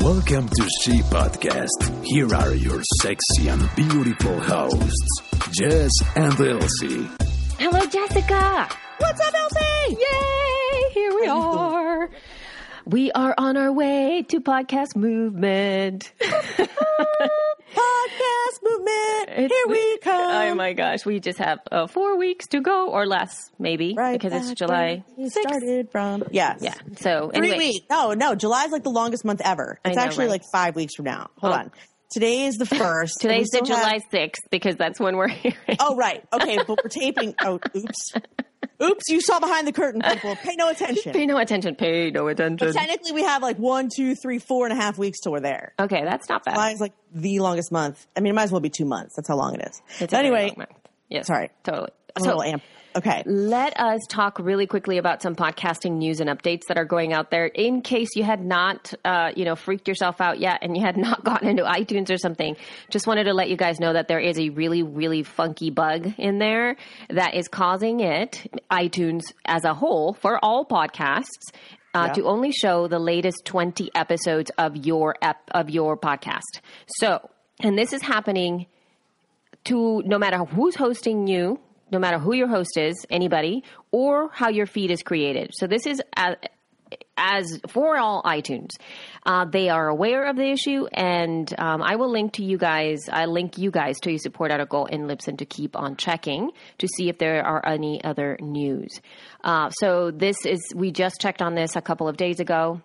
Welcome to She Podcast. Here are your sexy and beautiful hosts, Jess and Elsie. Hello, Jessica. What's up, Elsie? Yay! Here we are. We are on our way to podcast movement. Podcast movement. It's- Here we come. Oh my gosh, we just have uh, four weeks to go or less, maybe, Right because it's July. 6th. started from. Yes. Yeah. So Three anyway, weeks. No, no. July's like the longest month ever. It's know, actually right? like five weeks from now. Hold Oh. on. Today is the first. today's the still have- July sixth because that's when we're here. Oh, right. Okay, but we're taping. Oh, oops. Oops, you saw behind the curtain, people. Pay no attention. Pay no attention. Pay no attention. But Technically, we have like one, two, three, four and a half weeks till we're there. Okay, that's not bad. July's like the longest month. I mean, it might as well be two months. That's how long it is. It's a But anyway, yes, sorry. totally. I'm a little amp. Okay. Let us talk really quickly about some podcasting news and updates that are going out there. In case you had not, uh, you know, freaked yourself out yet and you had not gotten into iTunes or something, just wanted to let you guys know that there is a really, really funky bug in there that is causing it, iTunes as a whole, for all podcasts. Uh, Yeah. To only show the latest twenty episodes of your ep- of your podcast. So, and this is happening to no matter who's hosting you, no matter who your host is, anybody, or how your feed is created. So this is as, as for all iTunes. Uh, they are aware of the issue, and um, I will link to you guys. I link you guys to a support article in Libsyn to keep on checking to see if there are any other news. Uh, so this is we just checked on this a couple of days ago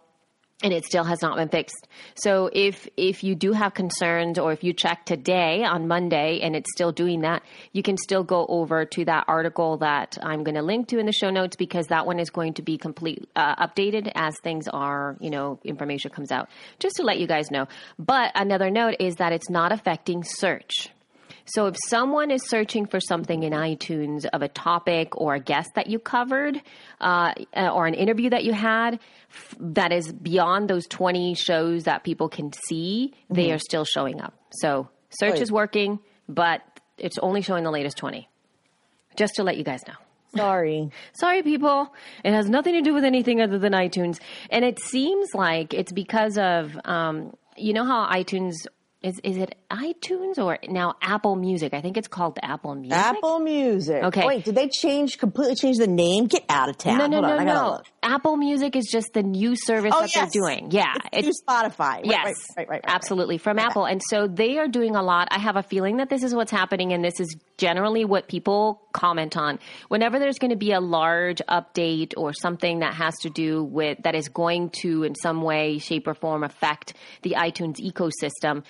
and it still has not been fixed. So if if you do have concerns or if you check today on Monday and it's still doing that, you can still go over to that article that I'm going to link to in the show notes because that one is going to be complete uh, updated as things are, you know, information comes out. Just to let you guys know. But another note is that it's not affecting search. So if someone is searching for something in iTunes of a topic or a guest that you covered, uh, or an interview that you had f- that is beyond those 20 shows that people can see, they are still showing up. So search Right. is working, but it's only showing the latest 20. Just to let you guys know. Sorry. Sorry, people. It has nothing to do with anything other than iTunes. And it seems like it's because of, um, you know how iTunes is, is it iTunes or now Apple Music? I think it's called Apple Music. Apple Music. Okay. Wait, did they change completely change the name? Get out of town. No, no, Hold no, no. look. Apple Music is just the new service Oh, that yes. they're doing. Yeah. It's, through Spotify. Right, Yes, right, right, right, right. absolutely from Apple, and so they are doing a lot. I have a feeling that this is what's happening, and this is generally what people comment on. Whenever there's going to be a large update or something that has to do with that is going to, in some way, shape, or form, affect the iTunes ecosystem.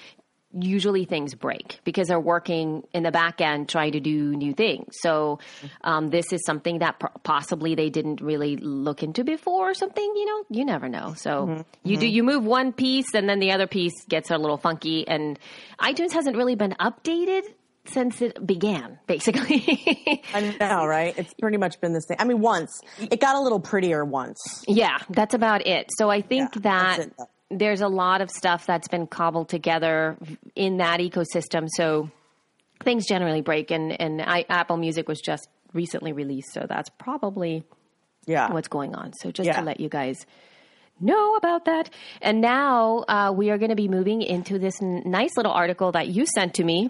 Usually things break because they're working in the back end trying to do new things. So um, this is something that possibly they didn't really look into before or something. You know, you never know. So you do you move one piece and then the other piece gets a little funky. And iTunes hasn't really been updated since it began, basically. I know, right? It's pretty much been the same. I mean, once it got a little prettier once. Yeah, that's about it. So I think Yeah, that that's it, though. There's a lot of stuff that's been cobbled together in that ecosystem. So things generally break, and and I, Apple Music was just recently released, so that's probably Yeah. what's going on. So just Yeah. to let you guys know about that. And now uh, we are going to be moving into this n- nice little article that you sent to me.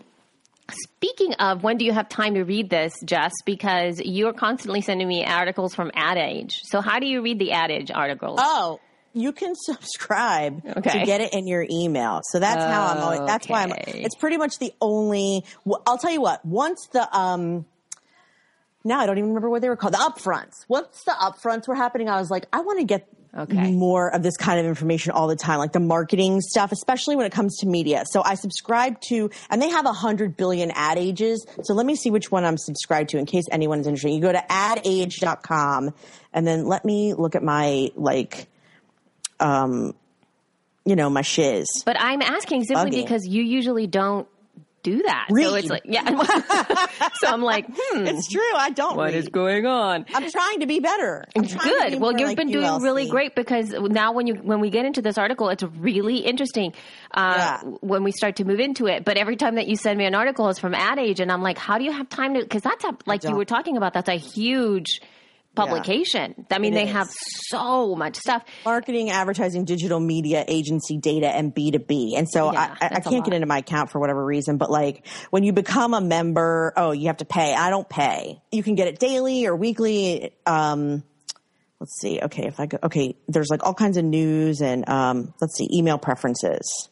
Speaking of, when do you have time to read this, Jess? Because you're constantly sending me articles from Ad Age. So how do you read the Ad Age articles? Oh, you can subscribe Okay. to get it in your email. So that's how I'm always, that's why I'm, it's pretty much the only, I'll tell you what, once the, um, now I don't even remember what they were called. The upfronts. Once the upfronts were happening, I was like, I want to get Okay. more of this kind of information all the time, like the marketing stuff, especially when it comes to media. So I subscribe to, and they have a hundred billion ad ages. So let me see which one I'm subscribed to in case anyone's interested. You go to adage.com and then let me look at my like, um, you know, my shiz. But I'm asking simply Bugging. because you usually don't do that. So it's like, yeah. so I'm like, hmm, It's true. I don't what read. is going on? I'm trying to be better. I'm Good. Well, you've like been doing really great because now when you when we get into this article, it's really interesting. Uh, Yeah. When we start to move into it, but every time that you send me an article, it's from Ad Age, and I'm like, how do you have time to? Because that's a, like you were talking about. That's a huge publication. I mean, they is. have so much stuff. marketing, advertising, digital media, agency, data, and B2B. And so Yeah, I, I, I can't get into my account for whatever reason, but like when you become a member, oh, you have to pay. I don't pay. You can get it daily or weekly. Um, let's see. Okay. If I go, okay, there's like all kinds of news and, um, let's see, email preferences.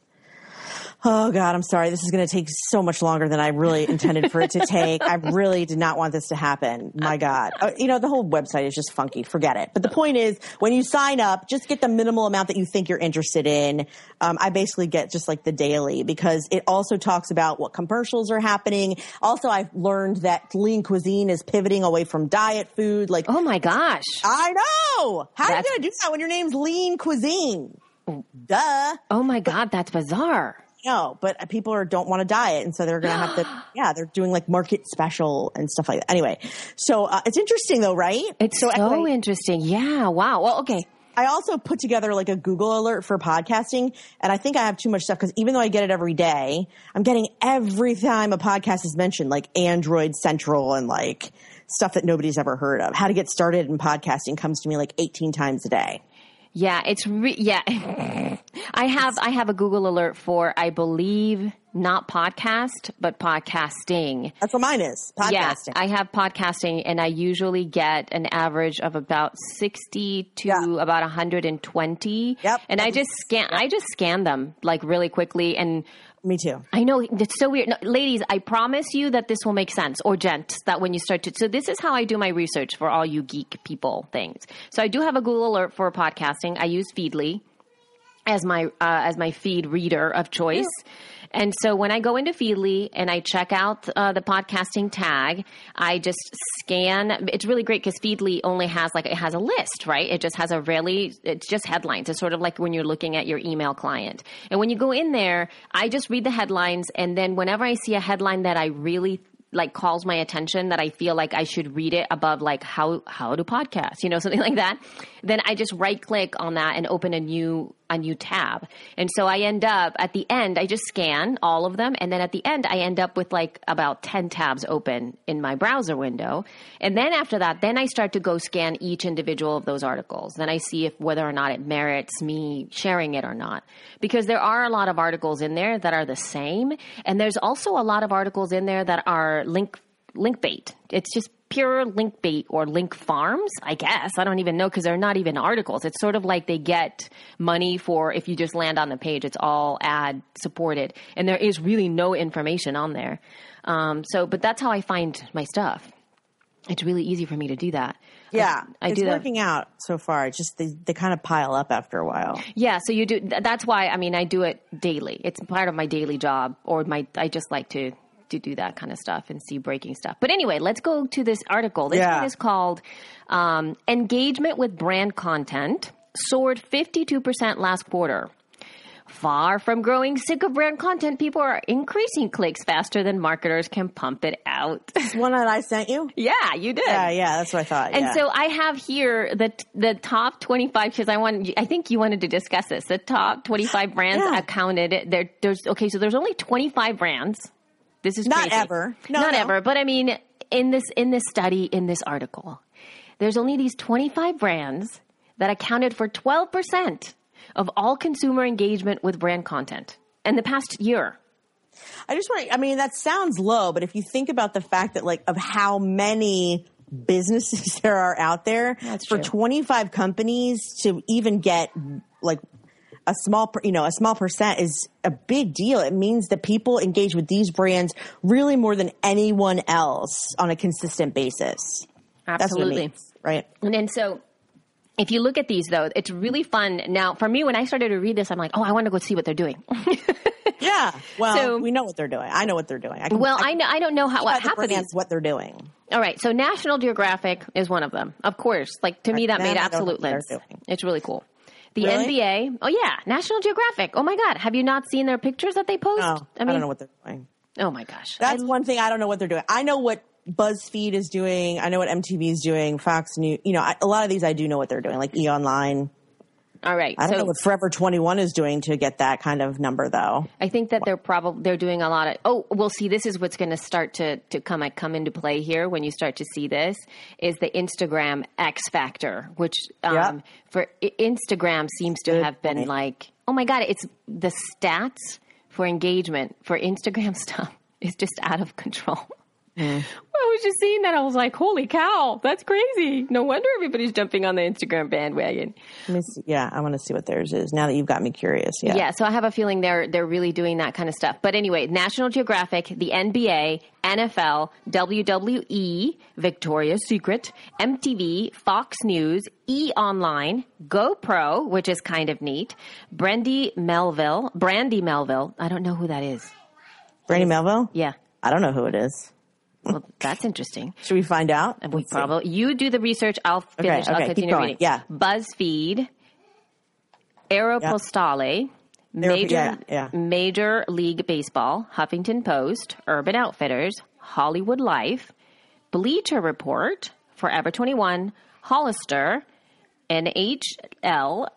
Oh God, I'm sorry. This is going to take so much longer than I really intended for it to take. I really did not want this to happen. My God. Uh, you know, the whole website is just funky. Forget it. But the point is, when you sign up, just get the minimal amount that you think you're interested in. Um, I basically get just like the daily because it also talks about what commercials are happening. Also, I've learned that lean cuisine is pivoting away from diet food. Like, Oh my gosh! I know. How are you going to do that when your name's lean cuisine? Duh. Oh my god, that's bizarre. No, but people are don't want to diet, and so they're going to have to. Yeah, they're doing like market special and stuff like that. Anyway, so uh, it's interesting though, right? It's so, anyway, interesting. Yeah. Wow. Well, okay. I also put together like a Google alert for podcasting, and I think I have too much stuff because even though I get it every day, I'm getting every time a podcast is mentioned, like Android Central and like stuff that nobody's ever heard of. How to get started in podcasting comes to me like 18 times a day. Yeah, it's re- yeah. I have I have a Google alert for I believe not podcast but podcasting. That's what mine is. Podcasting. Yeah, I have podcasting, and I usually get an average of about sixty to Yeah. about one hundred and twenty. Yep. And I just scan. I just scan them like really quickly, and me too. I know it's so weird. No, ladies, I promise you that this will make sense, or gents, that when you start to. So, this is how I do my research for all you geek people things. So, I do have a Google alert for podcasting. I use Feedly as my uh, as my feed reader of choice. And so when I go into Feedly and I check out uh, the podcasting tag, I just scan. It's really great because Feedly only has like it has a list, right? It just has a really it's just headlines. It's sort of like when you're looking at your email client. And when you go in there, I just read the headlines, and then whenever I see a headline that I really like calls my attention that I feel like I should read it above like how how to podcast, you know, something like that, then I just right click on that and open a new a new tab. And so I end up at the end, I just scan all of them and then at the end I end up with like about 10 tabs open in my browser window. And then after that, then I start to go scan each individual of those articles. Then I see if whether or not it merits me sharing it or not. Because there are a lot of articles in there that are the same and there's also a lot of articles in there that are link link bait. It's just pure link bait or link farms, I guess. I don't even know because they're not even articles. It's sort of like they get money for if you just land on the page, it's all ad supported. And there is really no information on there. Um, so, but that's how I find my stuff. It's really easy for me to do that. Yeah, I it's do working out so far. It's just they, they kind of pile up after a while. Yeah, so you do. That's why I mean I do it daily. It's part of my daily job, or my. I just like to to do that kind of stuff and see breaking stuff. But anyway, let's go to this article. This Yeah. one is called um, "Engagement with Brand Content Soared 52 percent last quarter." Far from growing sick of brand content, people are increasing clicks faster than marketers can pump it out. This One that I sent you. yeah, you did. Yeah, yeah, that's what I thought. And yeah. so I have here the the top 25 because I want I think you wanted to discuss this. The top 25 brands Yeah. accounted there there's okay, so there's only 25 brands. This is Not crazy. ever. No, Not no. ever, but I mean in this in this study in this article. There's only these 25 brands that accounted for 12% of all consumer engagement with brand content in the past year. I just want to, I mean, that sounds low, but if you think about the fact that, like, of how many businesses there are out there, That's for true. 25 companies to even get, like, a small, you know, a small percent is a big deal. It means that people engage with these brands really more than anyone else on a consistent basis. That's what it Absolutely. means, right? And then so if you look at these though, it's really fun. Now, for me, when I started to read this, I'm like, oh, I want to go see what they're doing. Yeah. Well, So- we know what they're doing. I know what they're doing. I can, well, I I know I don't know how what tell the half of these. brands what they're doing. All right, so National Geographic is one of them. Of course, like to me that Right, made then I don't know absolute sense. It's really cool. The Really? NBA, oh yeah, National Geographic. Oh my God, have you not seen their pictures that they oh, post? No, I, don't know what they're doing. Oh my gosh, That's I- one thing I don't know what they're doing. I know what BuzzFeed is doing. I know what MTV is doing. Fox News. You know, I, a lot of these I do know what they're doing, like E Online. All right. I don't so know what Forever 21 is doing to get that kind of number, though. I think that they're probably they're doing a lot of. Oh, we'll see. This is what's going to start to to come come into play here when you start to see this is the Instagram X factor, which um, Yep. for Instagram seems to Good have been point. like, oh my god, it's the stats for engagement for Instagram stuff is just out of control. Mm. I was just seeing that. I was like, holy cow, that's crazy. No wonder everybody's jumping on the Instagram bandwagon. Let me see. Yeah, I want to see what theirs is now that you've got me curious. Yeah. Yeah, so I have a feeling they're they're really doing that kind of stuff. But anyway, National Geographic, the NBA, NFL, WWE, Victoria's Secret, MTV, Fox News, E Online, GoPro, which is kind of neat, Brandy Melville, Brandy Melville. I don't know who that is. Brandy Melville? Yeah, I don't know who it is. Well, that's interesting. Should we find out? We Let's see. probably you do the research. I'll finish. okay, I'll keep continue going. reading. Yeah. BuzzFeed, Aeropostale, Major yeah, yeah. Major League Baseball, Huffington Post, Urban Outfitters, Hollywood Life, Bleacher Report, Forever 21, Hollister, NHL,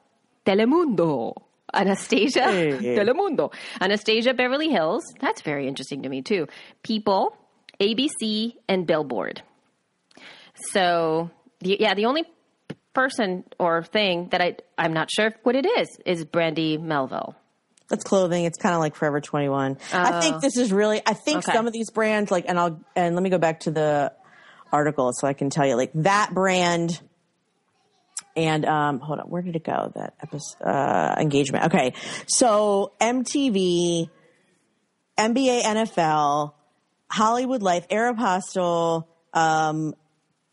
Telemundo. Anastasia Hey. Telemundo. Anastasia Beverly Hills. That's very interesting to me too. People, ABC, and Billboard. So, yeah, the only person or thing that I I'm not sure what it is is Brandy Melville. That's clothing. It's kind of like Forever 21. I think this is really, I think Okay. some of these brands, like, and I'll, and let me go back to the article so I can tell you, like, that brand and, um, hold on, where did it go? That episode, uh, engagement. Okay. So MTV, NBA, NFL, Hollywood Life, Arab Aeropostale, um,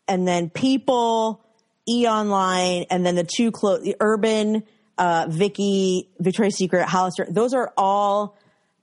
and then People, E Online, and then the two clo- the Urban, uh, Vicky, Victoria's Secret, Hollister. Those are all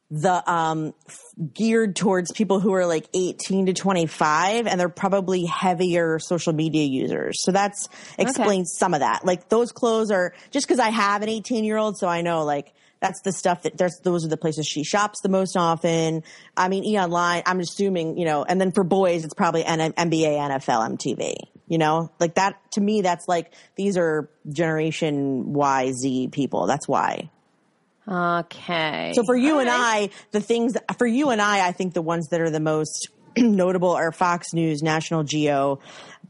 the um, f- geared towards people who are like 18 to 25, and they're probably heavier social media users. So that's explains some of that. Like those clothes are just because I have an 18 year old, so I know like. That's the stuff that there's, those are the places she shops the most often. I mean, E Online, I'm assuming, you know, and then for boys, it's probably N- NBA, NFL, MTV, you know, like that to me, that's like, these are generation Y, Z people. That's why. Okay. So for you All and right. I, the things for you and I, I think the ones that are the most notable are Fox News, National Geo,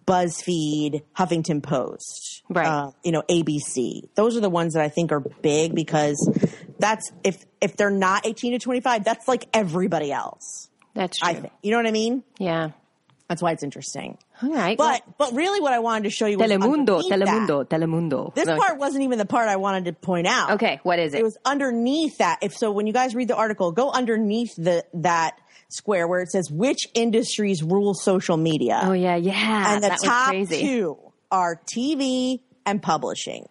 BuzzFeed, Huffington Post, Right. uh, you know, ABC. Those are the ones that I think are big because that's if if they're not eighteen to twenty five, that's like everybody else. That's true. I think you know what I mean. Yeah. That's why it's interesting. All right. But but really, what I wanted to show you was Telemundo, underneath that. Telemundo, Telemundo. This No. part wasn't even the part I wanted to point out. Okay, what is it? It was underneath that. If so, when you guys read the article, go underneath the that square where it says which industries rule social media. Oh yeah, yeah. and the top two are TV and publishing.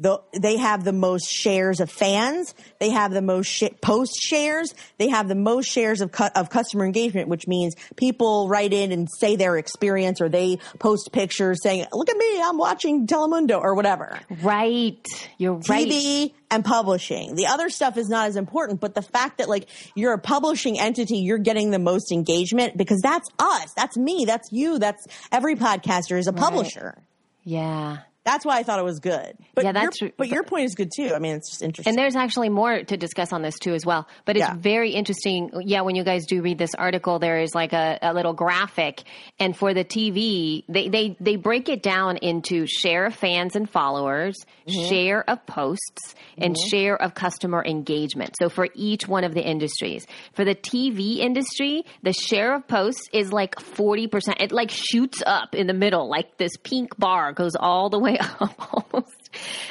The, they have the most shares of fans. They have the most sh- post shares. They have the most shares of cu- of customer engagement, which means people write in and say their experience, or they post pictures saying, "Look at me, I'm watching Telemundo" or whatever. Right. You're right. TV and publishing. The other stuff is not as important, but the fact that like you're a publishing entity, you're getting the most engagement because that's us. That's me. That's you. That's every podcaster is a publisher. Yeah. That's why I thought it was good. But Yeah, that's your, but your point is good too. I mean, it's just interesting. And there's actually more to discuss on this too as well. But it's Yeah. very interesting. Yeah, when you guys do read this article, there is like a, a little graphic. And for the TV, they, they, they break it down into share of fans and followers, Mm-hmm. share of posts, and share of customer engagement. So for each one of the industries. For the TV industry, the share of posts is like 40%. It like shoots up in the middle, like this pink bar goes all the way almost.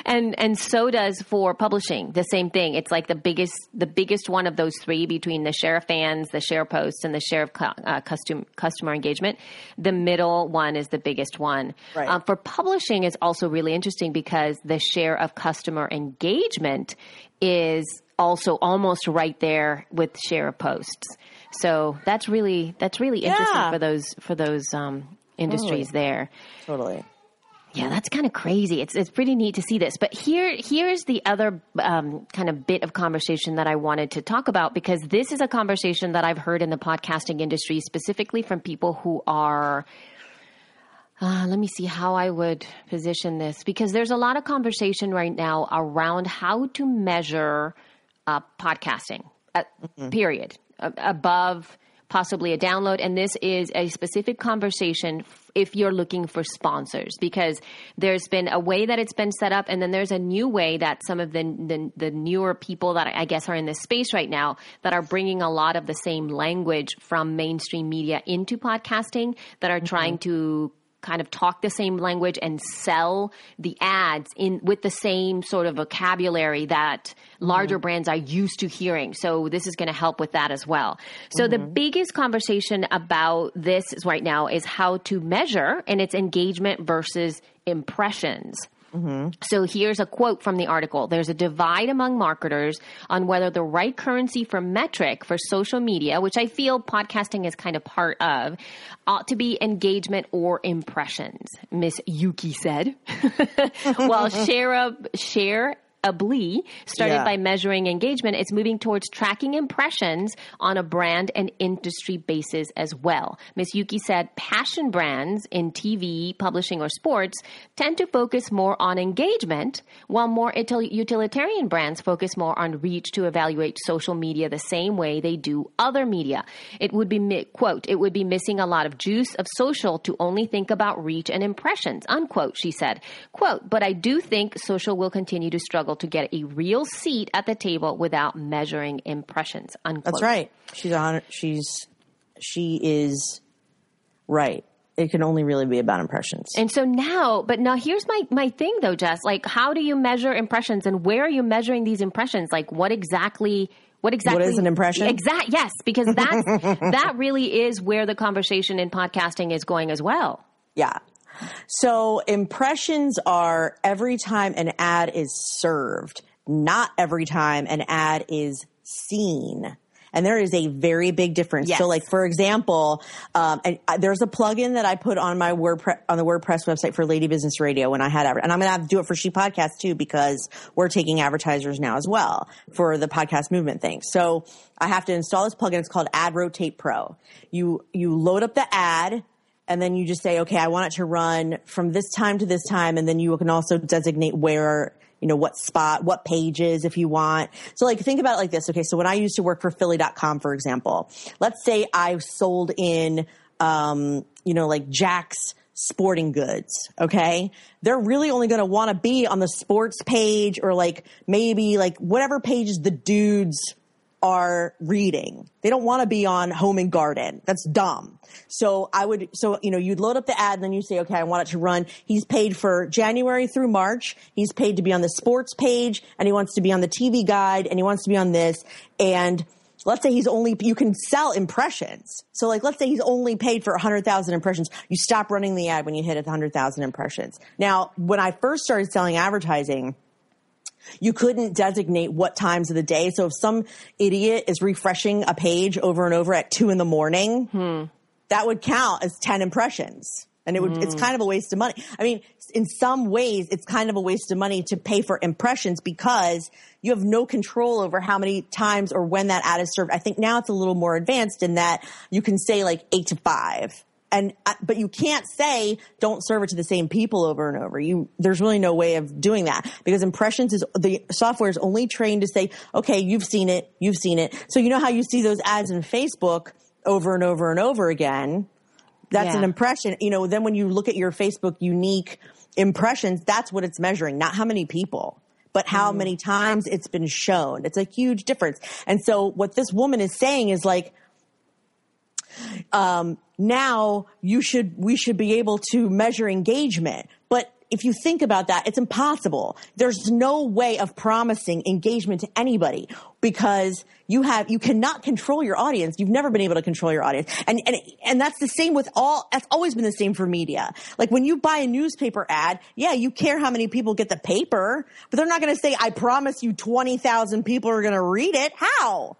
And and so does for publishing the same thing. It's like the biggest the biggest one of those three between the share of fans, the share of posts, and the share of uh, custom, customer engagement. The middle one is the biggest one. Right. Um, for publishing, it's also really interesting because the share of customer engagement is also almost right there with share of posts. So that's really that's really interesting Yeah. for those for those um, industries Totally. there. Totally. Yeah, that's kind of crazy. It's it's pretty neat to see this. But here here's the other um, kind of bit of conversation that I wanted to talk about because this is a conversation that I've heard in the podcasting industry, specifically from people who are. Uh, let me see how I would position this because there's a lot of conversation right now around how to measure uh, podcasting. Uh, Period. A- above possibly a download, and this is a specific conversation if you're looking for sponsors because there's been a way that it's been set up, and then there's a new way that some of the the, the newer people that I guess are in this space right now that are bringing a lot of the same language from mainstream media into podcasting that are mm-hmm. trying to kind of talk the same language and sell the ads in with the same sort of vocabulary that larger mm-hmm. brands are used to hearing. So this is going to help with that as well. So the mm-hmm. biggest conversation about this is right now is how to measure and its engagement versus impressions. Mm-hmm. So here's a quote from the article. There's a divide among marketers on whether the right currency for metric for social media, which I feel podcasting is kind of part of, ought to be engagement or impressions, Miss Yuki said. While share share Ably started Yeah. by measuring engagement, it's moving towards tracking impressions on a brand and industry basis as well. Ms. Yuki said passion brands in TV, publishing, or sports tend to focus more on engagement, while more utilitarian brands focus more on reach to evaluate social media the same way they do other media. It would be, quote, it would be missing a lot of juice of social to only think about reach and impressions, unquote, she said. Quote, but I do think social will continue to struggle to get a real seat at the table without measuring impressions, unquote. That's right. She's on. She's she is right. It can only really be about impressions. And so now, but now here's my my thing though, Jess. Like, how do you measure impressions, and where are you measuring these impressions? Like, what exactly? What exactly is an impression? Exact. Yes, because that's that really is where the conversation in podcasting is going as well. Yeah. So impressions are every time an ad is served, not every time an ad is seen. And there is a very big difference. Yes. So, like for example, um, and I, there's a plugin that I put on my WordPress on the WordPress website for Lady Business Radio when I had, and I'm going to have to do it for She Podcast too because we're taking advertisers now as well for the podcast movement thing. So I have to install this plugin. It's called Ad Rotate Pro. You you load up the ad and then you just say, okay, I want it to run from this time to this time, and then you can also designate where, you know, what spot, what pages if you want. So like think about it like this. Okay, so when I used to work for Philly.com, for example, let's say I sold in, um, you know, like Jack's sporting goods. Okay, they're really only going to want to be on the sports page or like maybe like whatever pages the dudes are reading. They don't want to be on home and garden. That's dumb. So I would, so, you know, you'd load up the ad and then you say, okay, I want it to run. He's paid for January through March. He's paid to be on the sports page and he wants to be on the TV guide and he wants to be on this. And let's say he's only, you can sell impressions. So like, let's say he's only paid for 100,000 impressions. You stop running the ad when you hit 100,000 impressions. Now, when I first started selling advertising, you couldn't designate what times of the day. So if some idiot is refreshing a page over and over at two in the morning, that would count as 10 impressions. And it would, it's hmm. kind of a waste of money. I mean, in some ways, it's kind of a waste of money to pay for impressions because you have no control over how many times or when that ad is served. I think now it's a little more advanced in that you can say like eight to five. And, uh, but you can't say don't serve it to the same people over and over. You, there's really no way of doing that because impressions is, the software is only trained to say, okay, you've seen it, you've seen it. So you know how you see those ads in Facebook over and over and over again? That's Yeah. an impression. You know, then when you look at your Facebook unique impressions, that's what it's measuring, not how many people, but how many times it's been shown. It's a huge difference. And so what this woman is saying is like, um, now you should, we should be able to measure engagement. But if you think about that, it's impossible. There's no way of promising engagement to anybody because you have, you cannot control your audience. You've never been able to control your audience. And, and, and that's the same with all, that's always been the same for media. Like when you buy a newspaper ad, yeah, you care how many people get the paper, but they're not going to say, I promise you 20,000 people are going to read it. How?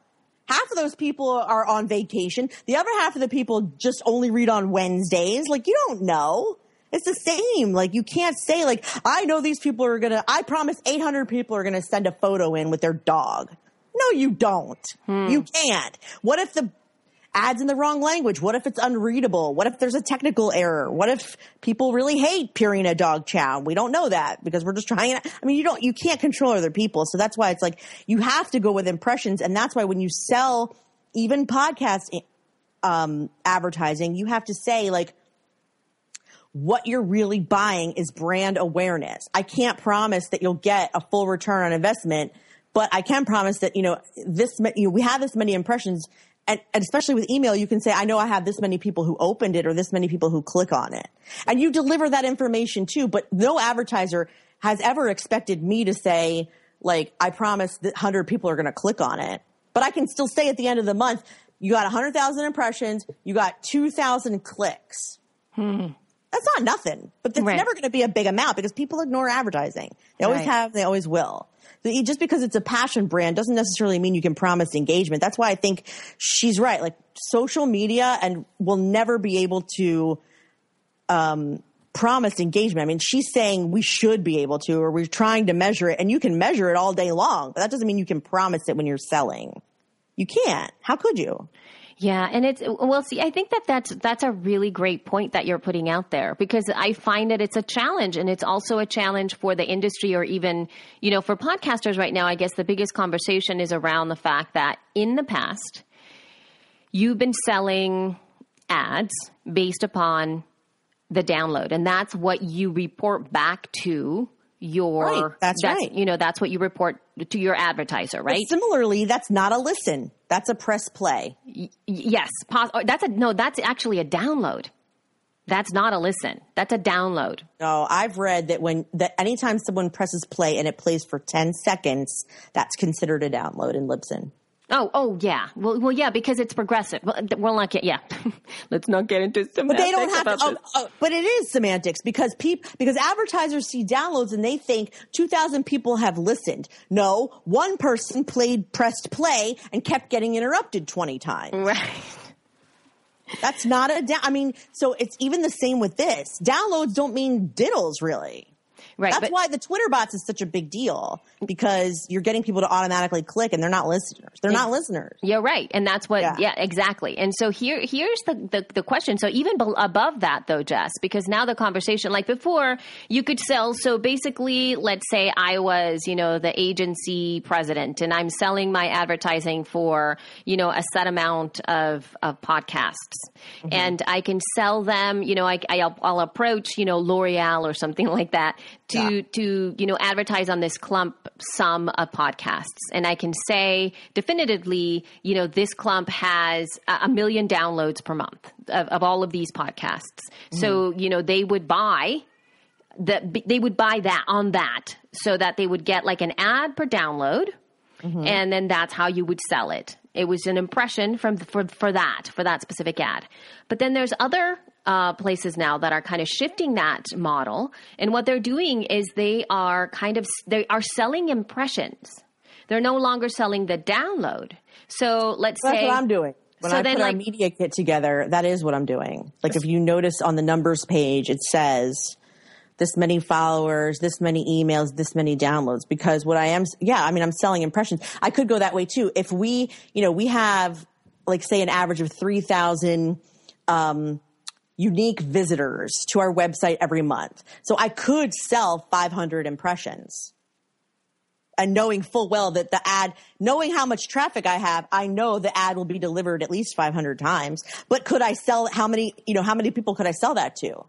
Half of those people are on vacation. The other half of the people just only read on Wednesdays. Like you don't know. It's the same. Like you can't say like, I know these people are going to, I promise 800 people are going to send a photo in with their dog. No, you don't. Hmm. You can't. What if the ads in the wrong language? What if it's unreadable? What if there's a technical error? What if people really hate Purina dog chow? We don't know that because we're just trying I mean, you don't, you can't control other people. So that's why it's like, you have to go with impressions. And that's why when you sell even podcast, um, advertising, you have to say like, what you're really buying is brand awareness. I can't promise that you'll get a full return on investment, but I can promise that, you know, this, you know, we have this many impressions and, and, especially with email, you can say, I know I have this many people who opened it or this many people who click on it. And you deliver that information too, but no advertiser has ever expected me to say, like, I promise that 100 people are going to click on it. But I can still say at the end of the month, you got 100,000 impressions, you got 2,000 clicks. Hmm. That's not nothing, but it's Right. never going to be a big amount because people ignore advertising. They always Right. have, they always will. Just because it's a passion brand doesn't necessarily mean you can promise engagement. That's why I think she's right. Like social media and will never be able to um, promise engagement. I mean, she's saying we should be able to, or we're trying to measure it, and you can measure it all day long, but that doesn't mean you can promise it when you're selling. You can't. How could you? Yeah, and it's well. See, I think that that's that's a really great point that you're putting out there because I find that it's a challenge, and it's also a challenge for the industry, or even you know, for podcasters right now. I guess the biggest conversation is around the fact that in the past, you've been selling ads based upon the download, and that's what you report back to your. Right, that's right. You know, that's what you report to your advertiser, right? But similarly, that's not a listen. That's a press play. Y- yes, pos- that's a no. That's actually a download. That's not a listen. That's a download. No, I've read that when that anytime someone presses play and it plays for 10 seconds, that's considered a download in Libsyn. Oh, oh yeah. Well, well, yeah, because it's progressive. Well, we'll not get. Yeah, let's not get into semantics But they don't have to. Oh, oh, but it is semantics because peop, because advertisers see downloads and they think 2,000 people have listened. No, one person played pressed play and kept getting interrupted 20 times. Right. That's not a down. I mean, so it's even the same with this. Downloads don't mean diddles, really. Right. That's why the Twitter bots is such a big deal because you're getting people to automatically click and they're not listeners. They're not listeners. Yeah, right. And that's what, yeah, Yeah. exactly. And so here, here's the, the, the question. So even be- above that though, Jess, because now the conversation, like before, you could sell. So basically, let's say I was, you know, the agency president and I'm selling my advertising for, you know, a set amount of, of podcasts mm-hmm. and I can sell them, you know, I, I'll, I'll approach, you know, L'Oreal or something like that to, to, you know, advertise on this clump sum of podcasts. And I can say definitively, you know, this clump has a million downloads per month of, of all of these podcasts. Mm-hmm. So, you know, they would buy that they would buy that on that so that they would get like an ad per download. Mm-hmm. And then that's how you would sell it. It was an impression from for for that for that specific ad. But then there's other uh, places now that are kind of shifting that model and what they're doing is they are kind of they are selling impressions they're no longer selling the download so let's That's say that's what I'm doing. When So I then, put our media kit together, that is what I'm doing. Like if you notice on the numbers page, it says this many followers, this many emails, this many downloads. Because what I am, yeah, I mean, I'm selling impressions. I could go that way too. If we, you know, we have like say an average of 3,000, um, unique visitors to our website every month. So I could sell 500 impressions and knowing full well that the ad, knowing how much traffic I have, I know the ad will be delivered at least 500 times. But could I sell how many, you know, how many people could I sell that to?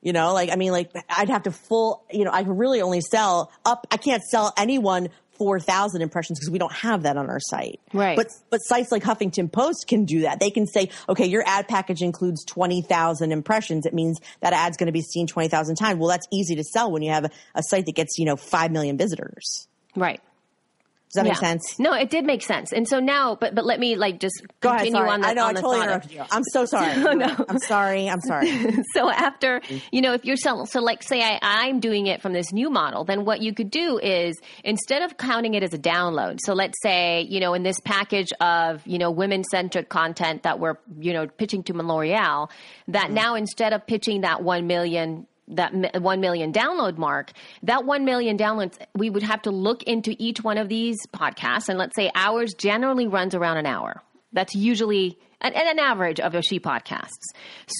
You know, like, I mean, like, I'd have to full, you know, I could really only sell up, I can't sell anyone 4,000 impressions because we don't have that on our site. Right. But, but sites like Huffington Post can do that. They can say, okay, your ad package includes 20,000 impressions. It means that ad's going to be seen 20,000 times. Well, that's easy to sell when you have a, a site that gets, you know, 5 million visitors. Right. Does that make sense? No, it did make sense. And so now, but but let me like just Go ahead. continue Sorry. on the I know I totally interrupted you. I'm so sorry. no. I'm sorry. I'm sorry. so after you know if you're selling so like say I, i'm doing it from this new model then what you could do is instead of counting it as a download so let's say you know in this package of you know women centric content that we're you know pitching to l'oreal that mm-hmm. now instead of pitching that 1 million that mi- 1 million download mark that 1 million downloads we would have to look into each one of these podcasts and let's say ours generally runs around an hour that's usually an, an average of she podcasts.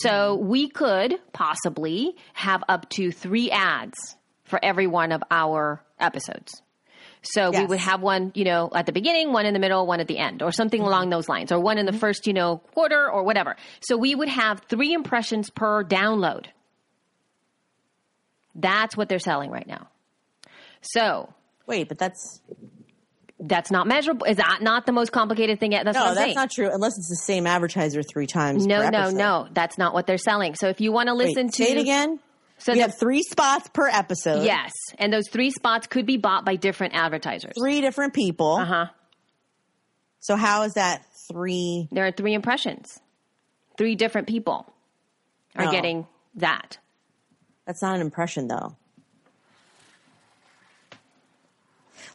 So we could possibly have up to three ads for every one of our episodes. So we would have one, you know, at the beginning, one in the middle, one at the end, or something mm-hmm. along those lines, or one in the mm-hmm. first, you know, quarter or whatever. So we would have three impressions per download. That's what they're selling right now. So Wait, but that's that's not measurable. Is that not the most complicated thing yet? That's no, that's saying. not true. Unless it's the same advertiser three times. No, no, no. That's not what they're selling. So if you want to Wait, listen to say it again. So you the- have three spots per episode. Yes, and those three spots could be bought by different advertisers. three different people. Uh huh. So how is that three? There are three impressions. Three different people are Oh. getting that. That's not an impression though.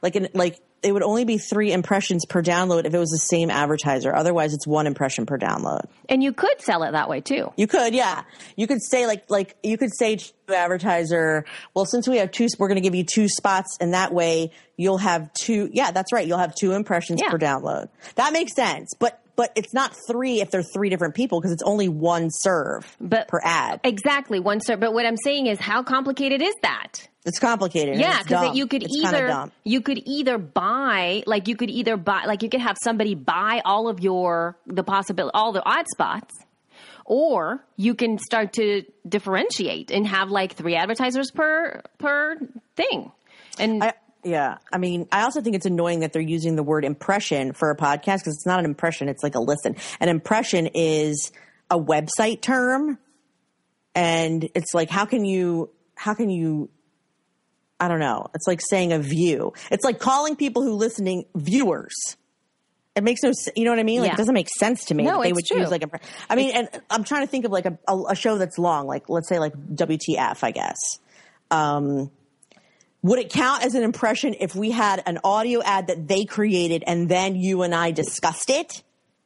Like an like it would only be three impressions per download if it was the same advertiser. Otherwise, it's one impression per download. And you could sell it that way too. You could, yeah. You could say like like you could say to the advertiser, well, since we have two, we're going to give you two spots, and that way you'll have two. Yeah, that's right. You'll have two impressions Yeah. per download. That makes sense, but but it's not three if they're three different people because it's only one serve But per ad. Exactly, one serve. But what I'm saying is, how complicated is that? It's complicated. Yeah, because you could It's either you could either buy like you could either buy like you could have somebody buy all of your the possibility all the odd spots, or you can start to differentiate and have like three advertisers per per thing. And I, yeah, I mean, I also think it's annoying that they're using the word impression for a podcast because it's not an impression; it's like a listen. An impression is a website term, and it's like how can you how can you I don't know. It's like saying a view. It's like calling people who listening viewers. It makes no, you know what I mean? Like Yeah. it doesn't make sense to me. No, that they it's would true. use like a. I mean, and I'm trying to think of like a, a, a show that's long, like let's say like WTF, I guess. Um, would it count as an impression if we had an audio ad that they created and then you and I discussed it?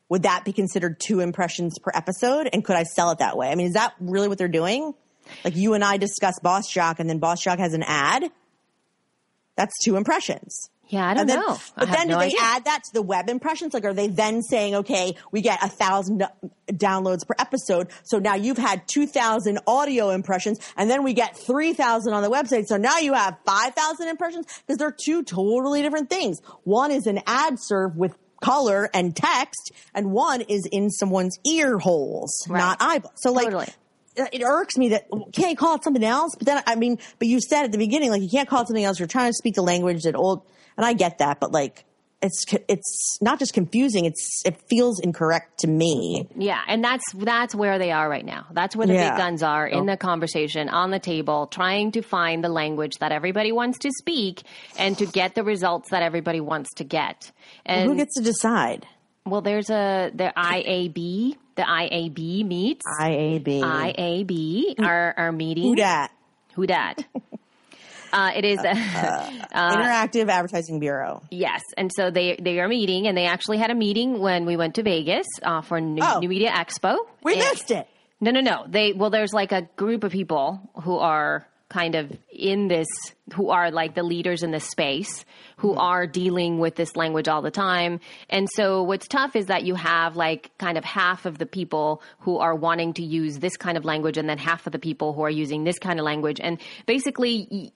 Would that be considered two impressions per episode? And could I sell it that way? I mean, is that really what they're doing? Like you and I discuss Boss Jock and then Boss Jock has an ad? That's two impressions. Yeah, I don't then, know. But then no do they idea. add that to the web impressions? Like, are they then saying, okay, we get a thousand uh, downloads per episode, so now you've had two thousand audio impressions, and then we get three thousand on the website, so now you have five thousand impressions because they're two totally different things. One is an ad serve with color and text, and one is in someone's ear holes, Right. not eyeballs. So, like. Totally. It irks me that can't call it something else. But then I mean, but you said at the beginning like you can't call it something else. You're trying to speak the language that old, and I get that. But like, it's it's not just confusing. It's it feels incorrect to me. Yeah, and that's that's where they are right now. That's where the Yeah. big guns are in oh. the conversation on the table, trying to find the language that everybody wants to speak and to get the results that everybody wants to get. And Who gets to decide? well, there's a the IAB, the IAB meets. IAB. IAB, our our meeting. Who dat? Who dat? Uh, it is a, Interactive Advertising Bureau. Yes, and so they they are meeting, and they actually had a meeting when we went to Vegas uh, for New, Oh. New Media Expo. We And- missed it. No, no, no. They well, there's like a group of people who are kind of in this, who are like the leaders in the space, who mm-hmm. are dealing with this language all the time. And so, what's tough is that you have like kind of half of the people who are wanting to use this kind of language, and then half of the people who are using this kind of language, and basically.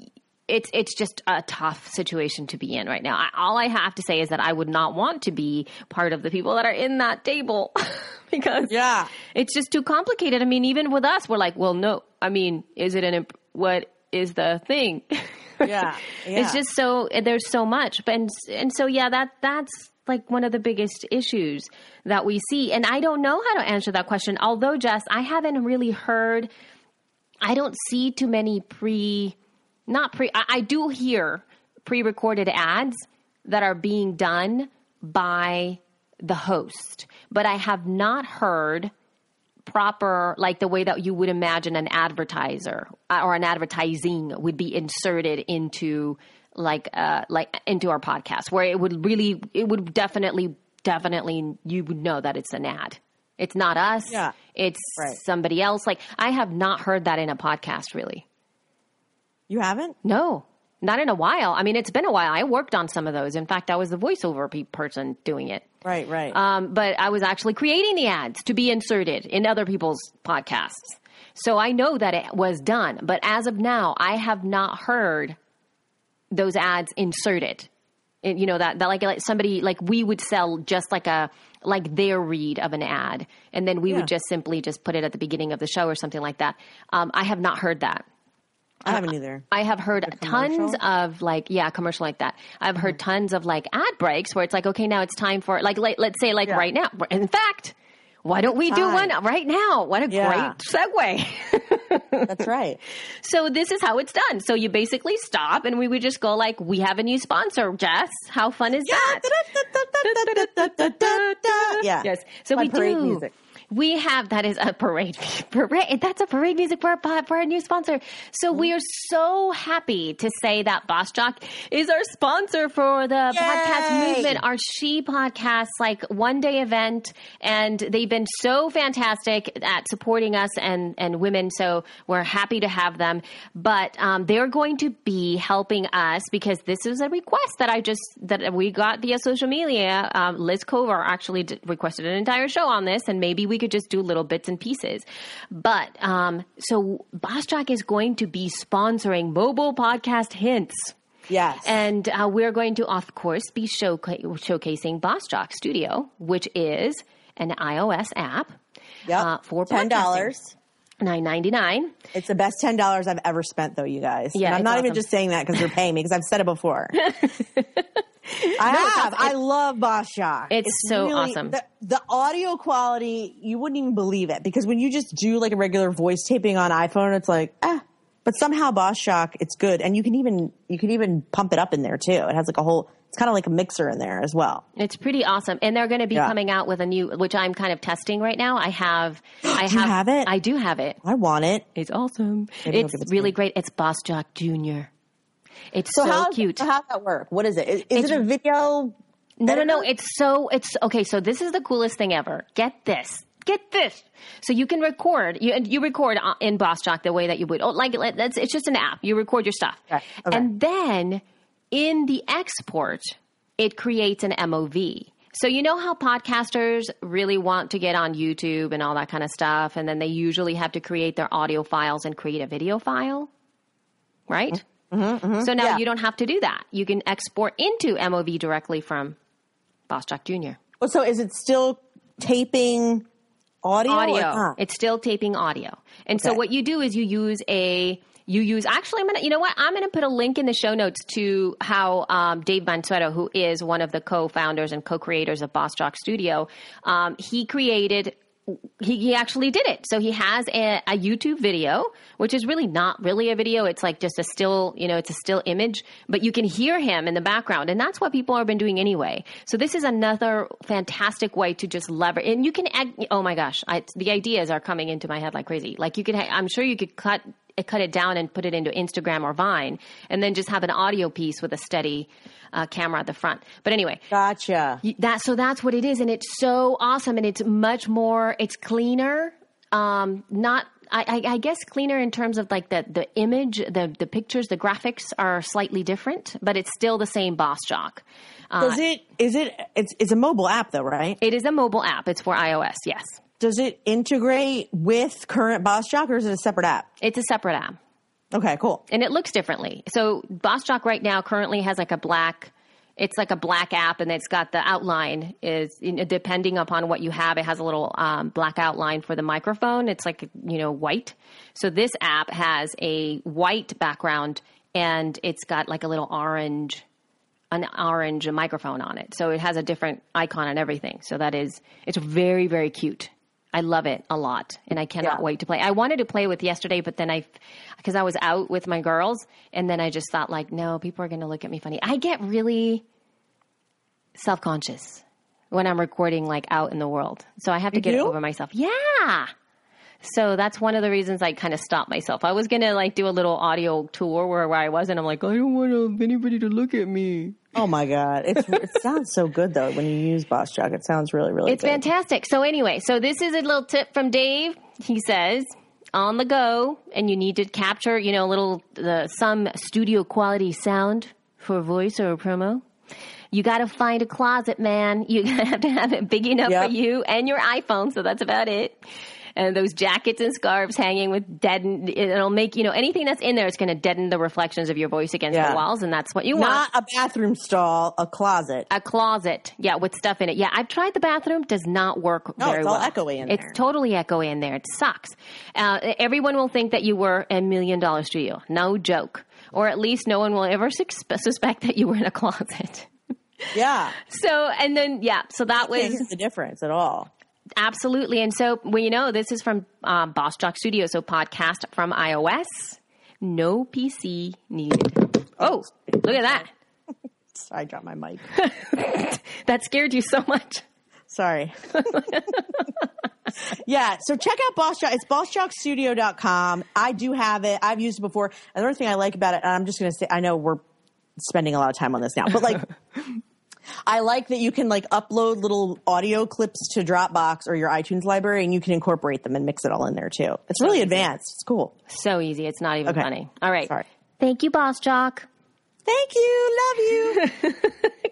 it's it's just a tough situation to be in right now. I, all I have to say is that I would not want to be part of the people that are in that table because Yeah. it's just too complicated. I mean, even with us, we're like, well, no. I mean, is it an imp- what is the thing? Yeah, It's just so there's so much, but and, and so yeah, that that's like one of the biggest issues that we see. And I don't know how to answer that question. Although Jess, I haven't really heard. I don't see too many pre, not pre. I, I do hear pre-recorded ads that are being done by the host, but I have not heard proper like the way that you would imagine an advertiser uh, or an advertising would be inserted into like uh like into our podcast where it would really it would definitely definitely you would know that it's an ad it's not us Yeah. it's Right. somebody else like i have not heard that in a podcast really You haven't? no not in a while i mean it's been a while i worked on some of those in fact i was the voiceover pe- person doing it Right, right. um, but I was actually creating the ads to be inserted in other people's podcasts. So I know that it was done. But as of now, I have not heard those ads inserted. And, you know that, that like, like somebody like we would sell just like a like their read of an ad, and then we Yeah. would just simply just put it at the beginning of the show or something like that. Um, I have not heard that. I haven't either. I have heard tons of like yeah, commercial like that. I've heard mm-hmm. tons of like ad breaks where it's like okay, now it's time for like like let's say like Yeah. right now. In fact, why don't we do one right now? What a Yeah. great segue. That's right. so this is how it's done. So you basically stop and we would just go like we have a new sponsor, Jess. How fun is that? Yeah. Yes. So My we do. music. We have that is a parade parade. That's a parade music for a for a new sponsor. So we are so happy to say that Boss Jock is our sponsor for the podcast movement, our She podcast, like one day event, and they've been so fantastic at supporting us and and women. So we're happy to have them. But um, they're going to be helping us because this is a request that I just that we got via social media. Um, Liz Cover actually d- requested an entire show on this, and maybe we could just do little bits and pieces. But um, so Boss Jock is going to be sponsoring mobile podcast hints. Yes. And uh, we're going to, of course, be showca- showcasing Boss Jock Studio, which is an iOS app yep. uh, for ten dollars. nine ninety nine. It's the best ten dollars I've ever spent, though, you guys. Yeah, and I'm not even just saying that because you're paying me because I've said it before. I have. I love Boss Jock. It's so awesome. The, the audio quality, you wouldn't even believe it because when you just do like a regular voice taping on iPhone, it's like ah. But somehow Boss Jock, it's good, and you can even you can even pump it up in there too. It has like a whole. It's kind of like a mixer in there as well. It's pretty awesome, and they're going to be Yeah. coming out with a new, which I'm kind of testing right now. I have, I Do you have it? I do have it. I want it. It's awesome. Maybe it's it really great. It's Boss Jock Junior. It's so, how cute. So how's that work? What is it? Is, is it a video? No, no, no. It's so, it's okay. So this is the coolest thing ever. Get this. Get this. So you can record, you, you record uh, in BossJock the way that you would. Oh, like, that's, it's just an app. You record your stuff. Okay, okay. And then in the export, it creates an MOV. So you know how podcasters really want to get on YouTube and all that kind of stuff, and then they usually have to create their audio files and create a video file, right? So now Mm-hmm, Yeah. you don't have to do that. You can export into MOV directly from BossJock Jr. Well, So is it still taping audio? Audio. It's still taping audio. And so what you do is you use a you use actually I'm gonna you know what I'm gonna put a link in the show notes to how um, Dave Mansueto, who is one of the co-founders and co-creators of Boss Jock Studio, um, he created he, he actually did it. So he has a, a YouTube video, which is really not really a video. It's like just a still, you know, it's a still image, but you can hear him in the background. And that's what people have been doing anyway. So this is another fantastic way to just lever. And you can oh my gosh, I, the ideas are coming into my head like crazy. Like you could, I'm sure you could cut, cut it down and put it into Instagram or Vine and then just have an audio piece with a steady uh, camera at the front. But anyway, Gotcha. That so that's what it is and it's so awesome and it's much more it's cleaner um not I, I, I guess cleaner in terms of like the, the image, the, the pictures, the graphics are slightly different, but it's still the same Boss Jock. Uh, Does it? Is it? It's it's a mobile app though, right? it is a mobile app. It's for iOS. Yes, Does it integrate with current Boss Jock or is it a separate app? it's a separate app. Okay, cool. and it looks differently. So Boss Jock right now currently has like a black. It's like a black app, and it's got the outline is depending upon what you have. It has a little um, black outline for the microphone. It's like you know white. So this app has a white background and it's got like a little orange an orange microphone on it. So it has a different icon and everything. So that is it's very very cute. I love it a lot and I cannot Yeah. wait to play. I wanted to play with yesterday but then I cuz I was out with my girls and then I just thought like no, people are going to look at me funny. I get really self-conscious when I'm recording like out in the world. So I have to You get do? over myself. Yeah. So that's one of the reasons I kind of stopped myself. I was going to like do a little audio tour where, where I was and I'm like, I don't want anybody to look at me. Oh my god, it's, it sounds so good though when you use Boss Jock. It sounds really really. It's good. fantastic. So anyway, so this is a little tip from Dave. He says, on the go, and you need to capture, you know, a little uh, some studio quality sound for a voice or a promo. You got to find a closet, man. You have to have it big enough Yep. for you and your iPhone. So that's about it. And those jackets and scarves hanging with deaden, it'll make, you know, anything that's in there is going to deaden the reflections of your voice against Yeah. the walls. And that's what you want Not a bathroom stall, a closet. a closet, yeah, with stuff in it. Yeah, I've tried the bathroom; does not work No, very it's all well. echoey in It's there. totally echoey in there. It sucks. Uh, everyone will think that you were a million dollar to you. No joke. Or at least no one will ever sus- suspect that you were in a closet. Yeah, So, and then yeah, so that was the difference at all. Absolutely. And so, well, you know, this is from um, Boss Jock Studio, so podcast from iOS. No PC needed. Oh, look at that! I dropped my mic. That scared you so much. Sorry. yeah, so check out Boss Jock. It's bossjockstudio.com. I do have it. I've used it before. Another thing I like about it, and I'm just going to say, I know we're spending a lot of time on this now, but like, I like that you can like upload little audio clips to Dropbox or your iTunes library and you can incorporate them and mix it all in there too. It's really advanced. It's cool. So easy. It's not even Okay. funny. All right. Sorry. Thank you, Boss Jock. Thank you. Love you.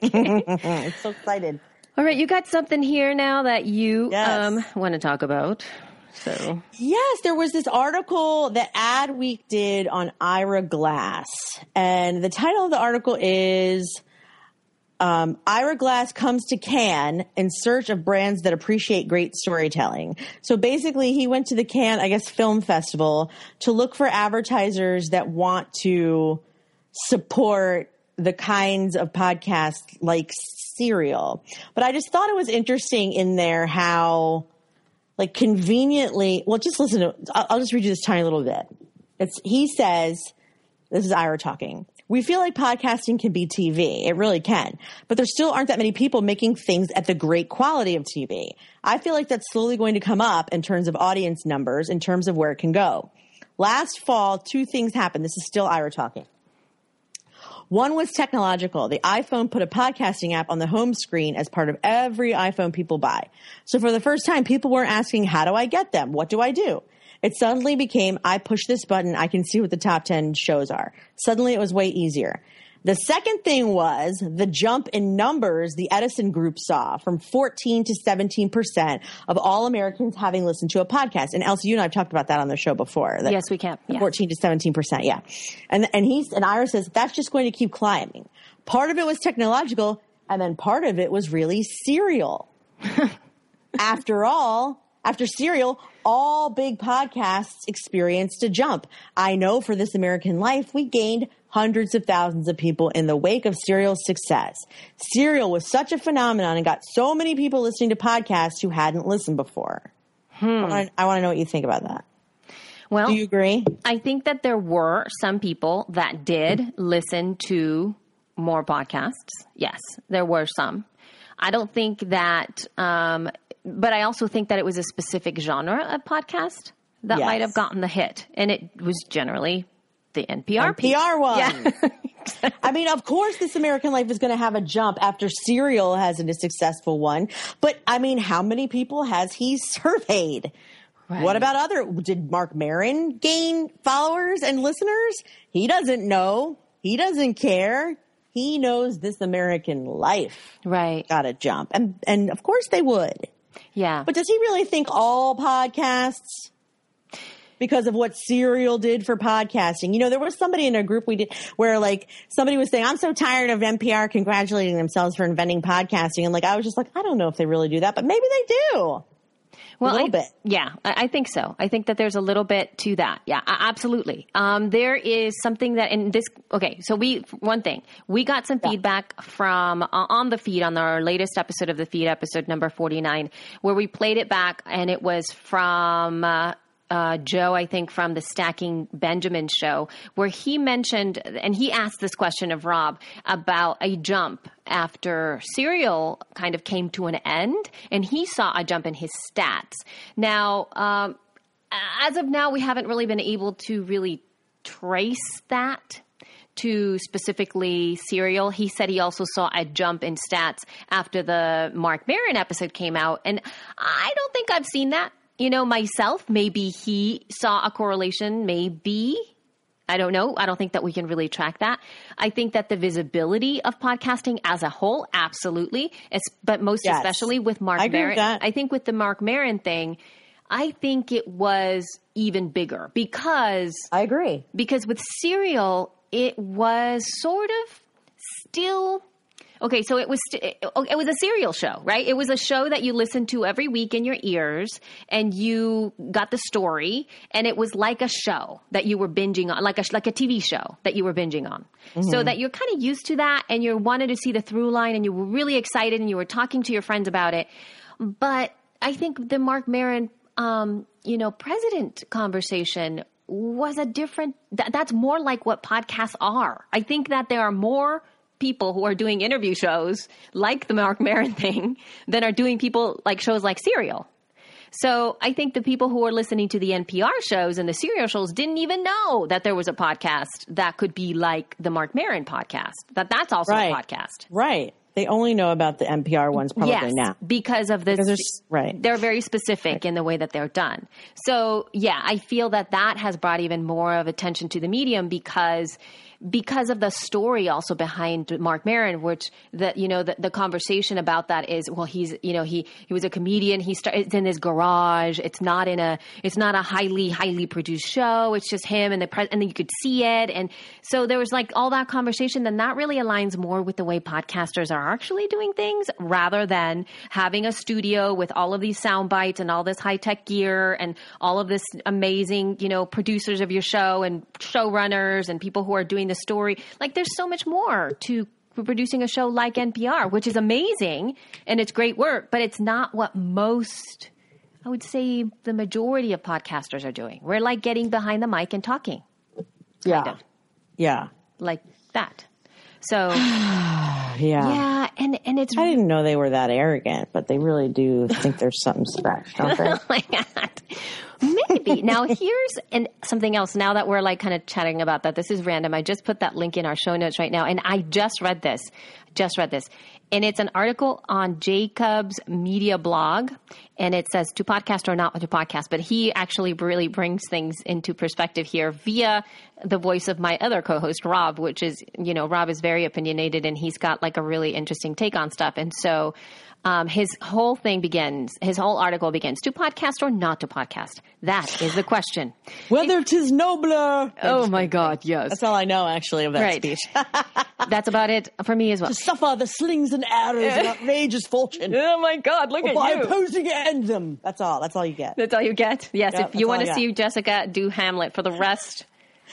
I'm so excited. All right, you got something here now that you Yes. um, want to talk about. So Yes, there was this article that Adweek did on Ira Glass. And the title of the article is um, Ira Glass comes to Cannes in search of brands that appreciate great storytelling. So basically, he went to the Cannes, I guess, film festival to look for advertisers that want to support the kinds of podcasts like Serial. But I just thought it was interesting in there how like conveniently well just listen to I'll, I'll just read you this tiny little bit it's he says this is ira talking we feel like podcasting can be tv it really can but there still aren't that many people making things at the great quality of tv i feel like that's slowly going to come up in terms of audience numbers in terms of where it can go last fall two things happened this is still ira talking one was technological. The iPhone put a podcasting app on the home screen as part of every iPhone people buy. So for the first time, people weren't asking, how do I get them? What do I do? It suddenly became, I push this button, I can see what the top 10 shows are. Suddenly it was way easier. The second thing was the jump in numbers the Edison group saw from 14 to 17% of all Americans having listened to a podcast. And Elsie, you and I have talked about that on the show before. yes, we can. Yeah. 14 to 17 percent yeah and and he's and ira says that's just going to keep climbing part of it was technological and then part of it was really serial after all after serial all big podcasts experienced a jump. I know for this american life we gained hundreds of thousands of people in the wake of serial's success. Serial was such a phenomenon and got so many people listening to podcasts who hadn't listened before. I want to know what you think about that. Well, do you agree? I think that there were some people that did listen to more podcasts. Yes, there were some. I don't think that, um, but I also think that it was a specific genre of podcast that Yes. might have gotten the hit, and it was generally the NPR. piece. One. Yeah. I mean, of course, This American Life is going to have a jump after Serial has a successful one. But I mean, how many people has he surveyed? What about other? Did Mark Maron gain followers and listeners? He doesn't know. He doesn't care. He knows This American Life right? got a jump, and and of course they would. Yeah, But does he really think all podcasts? Because of what Serial did for podcasting. You know, there was somebody in a group we did where like somebody was saying, I'm so tired of NPR congratulating themselves for inventing podcasting. And like, I was just like, I don't know if they really do that, but maybe they do. Well, a little I- bit. Yeah, I, I think so. I think that there's a little bit to that. Yeah, absolutely. Um, there is something that in this. Okay, so we one thing we got some feedback from uh, on the feed on our latest episode of the feed, episode number forty nine, where we played it back, and it was from. Uh, uh, Joe, I think from the Stacking Benjamin show, where he mentioned, and he asked this question of Rob about a jump after Serial kind of came to an end, and he saw a jump in his stats. Now, um, as of now, we haven't really been able to really trace that to specifically Serial. He said he also saw a jump in stats after the Mark Maron episode came out, and I don't think I've seen that. You know, myself, maybe he saw a correlation, maybe. I don't know. I don't think that we can really track that. I think that the visibility of podcasting as a whole, absolutely. It's, but most Yes. especially with Mark I Maron. with. I think with the Mark Maron thing, I think it was even bigger because I agree. because with Serial, it was sort of still okay. So it was st- it, it was a serial show, right? It was a show that you listened to every week in your ears, and you got the story, and it was like a show that you were binging on, like a like a TV show that you were binging on. So that you're kind of used to that, and you wanted to see the through line, and you were really excited, and you were talking to your friends about it. But I think the Mark Maron, um, you know, president conversation was a different. That, that's more like what podcasts are. I think that there are more people who are doing interview shows like the Mark Maron thing than are doing people like shows like Serial. So I think the people who are listening to the NPR shows and the serial shows didn't even know that there was a podcast that could be like the Mark Maron podcast. That that's also Right. a podcast. Right. They only know about the NPR ones probably yes, now. because of this. Because right. They're very specific in the way that they're done. So yeah, I feel that that has brought even more of attention to the medium because because of the story also behind Mark Maron, which that you know the, the conversation about that is well he's you know he he was a comedian. He started it's in his garage. It's not in a it's not a highly highly produced show. It's just him and the pre- and then you could see it. And so there was like all that conversation. Then that really aligns more with the way podcasters are actually doing things rather than having a studio with all of these sound bites and all this high tech gear and all of this amazing you know producers of your show and showrunners and people who are doing the story like there's so much more to producing a show like NPR which is amazing and it's great work but it's not what most I would say the majority of podcasters are doing. We're like getting behind the mic and talking Yeah. of. Yeah. like that. So Yeah. yeah, and and it's I didn't know they were that arrogant, but they really do think there's something special, don't they? oh my god. Maybe. now here's and something else now that we're like kind of chatting about that. This is random. I just put that link in our show notes right now and I just read this. Just read this. And it's an article on Jacob's media blog and it says to podcast or not to podcast, but he actually really brings things into perspective here via the voice of my other co-host Rob, which is, you know, Rob is very opinionated and he's got like a really interesting take on stuff. And so um, his whole thing begins, his whole article begins to podcast or not to podcast. That is the question. Whether 'tis nobler. Oh my God, yes. That's all I know, actually, of that Right. speech. That's about it for me as well. To suffer the slings and arrows of outrageous fortune Oh my God, look at by opposing it end them. That's all. That's all you get. That's all you get. Yes, Yep, if you want to see. Jessica do Hamlet for the rest,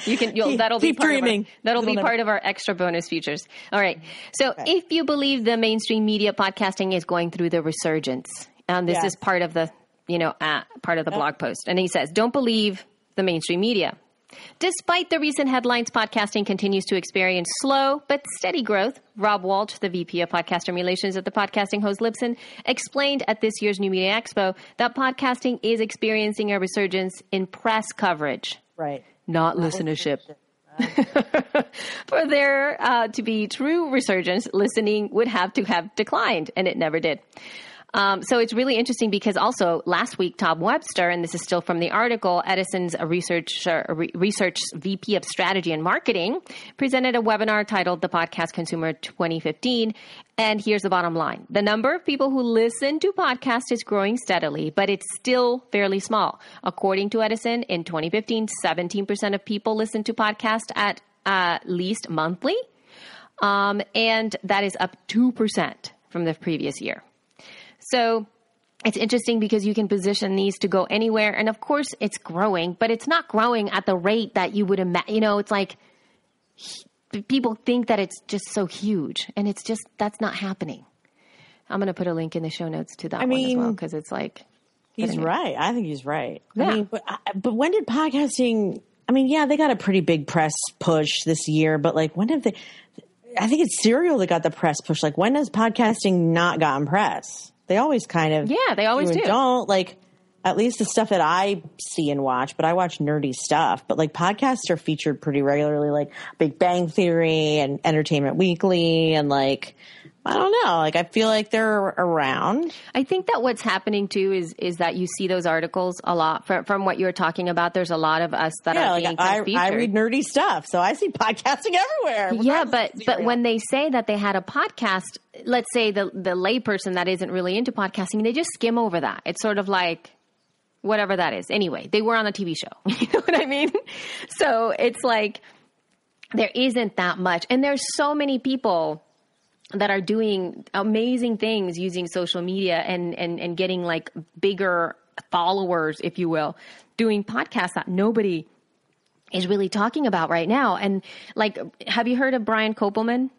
you can. You'll, Keep- that'll keep be part dreaming. Of our, that'll It'll be never- part of our extra bonus features. All right. So, if you believe the mainstream media podcasting is going through the resurgence, and this Yes. is part of the you know uh, part of the blog post, and he says, "Don't believe the mainstream media." Despite the recent headlines, podcasting continues to experience slow but steady growth. Rob Walsh, the VP of Podcasting Relations at the podcasting host Libsyn, explained at this year's New Media Expo that podcasting is experiencing a resurgence in press coverage, Right. Not listenership. For there uh, to be true resurgence, listening would have to have declined, and it never did. Um, so it's really interesting because also last week, Tom Webster, and this is still from the article, Edison's a research, research VP of Strategy and Marketing, presented a webinar titled The Podcast Consumer 2015. And here's the bottom line. The number of people who listen to podcasts is growing steadily, but it's still fairly small. According to Edison, in 2015, 17% of people listen to podcasts at uh, least monthly. Um, and that is up 2% from the previous year. So it's interesting because you can position these to go anywhere. And of course, it's growing, but it's not growing at the rate that you would imagine. You know, it's like people think that it's just so huge, and it's just that's not happening. I'm going to put a link in the show notes to that one mean, as well because it's like He's it. right. I think he's right. Yeah. I mean, but uh, but when did podcasting? I mean, yeah, they got a pretty big press push this year, but like, when did they? I think it's Serial that got the press push. Like, when has podcasting not gotten press? They always kind of, Yeah, they always and do. Don't like at least the stuff that I see and watch, but I watch nerdy stuff. But like podcasts are featured pretty regularly, like Big Bang Theory and Entertainment Weekly, and like I don't know, like I feel like they're around. I think that what's happening too is is that you see those articles a lot from from what you're talking about. There's a lot of us that Yeah, are like I. I read nerdy stuff, so I see podcasting everywhere. Yeah, but but when they say that they had a podcast, let's say the the layperson that isn't really into podcasting, they just skim over that. It's sort of like whatever that is. Anyway, they were on a TV show. You know what I mean? So it's like there isn't that much, and there's so many people that are doing amazing things using social media and and and getting like bigger followers, if you will, doing podcasts that nobody is really talking about right now. And like, have you heard of Brian Koppelman?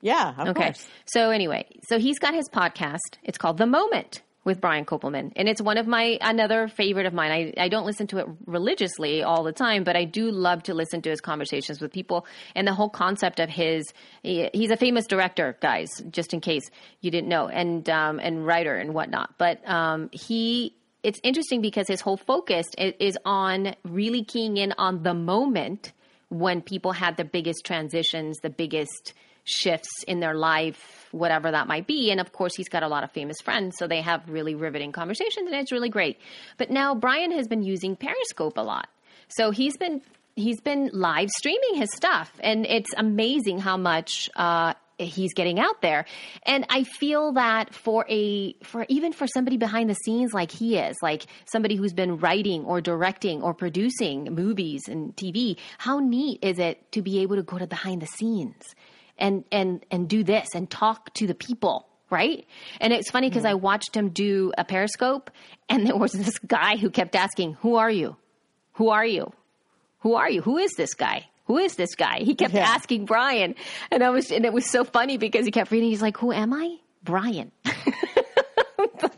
yeah, of Okay. course. So anyway, so he's got his podcast. It's called The Moment with Brian Koppelman. And it's one of my another favorite of mine. I, I don't listen to it religiously all the time, but I do love to listen to his conversations with people and the whole concept of his he, he's a famous director, guys, just in case you didn't know, and um, and writer and whatnot. But um, he it's interesting because his whole focus is on really keying in on the moment when people had the biggest transitions, the biggest shifts in their life, whatever that might be. And of course, he's got a lot of famous friends, so they have really riveting conversations, and it's really great. But now Brian has been using Periscope a lot, so he's been he's been live streaming his stuff, and it's amazing how much. Uh, he's getting out there. And i feel that for a for even for somebody behind the scenes like he is like somebody who's been writing or directing or producing movies and tv how neat is it to be able to go to behind the scenes and and and do this and talk to the people right? And it's funny because i watched him do a periscope and there was this guy who kept asking who are you? Who are you? Who are you? Who is this guy who is this guy he kept Yeah. asking brian and i was and it was so funny because he kept reading he's like who am i brian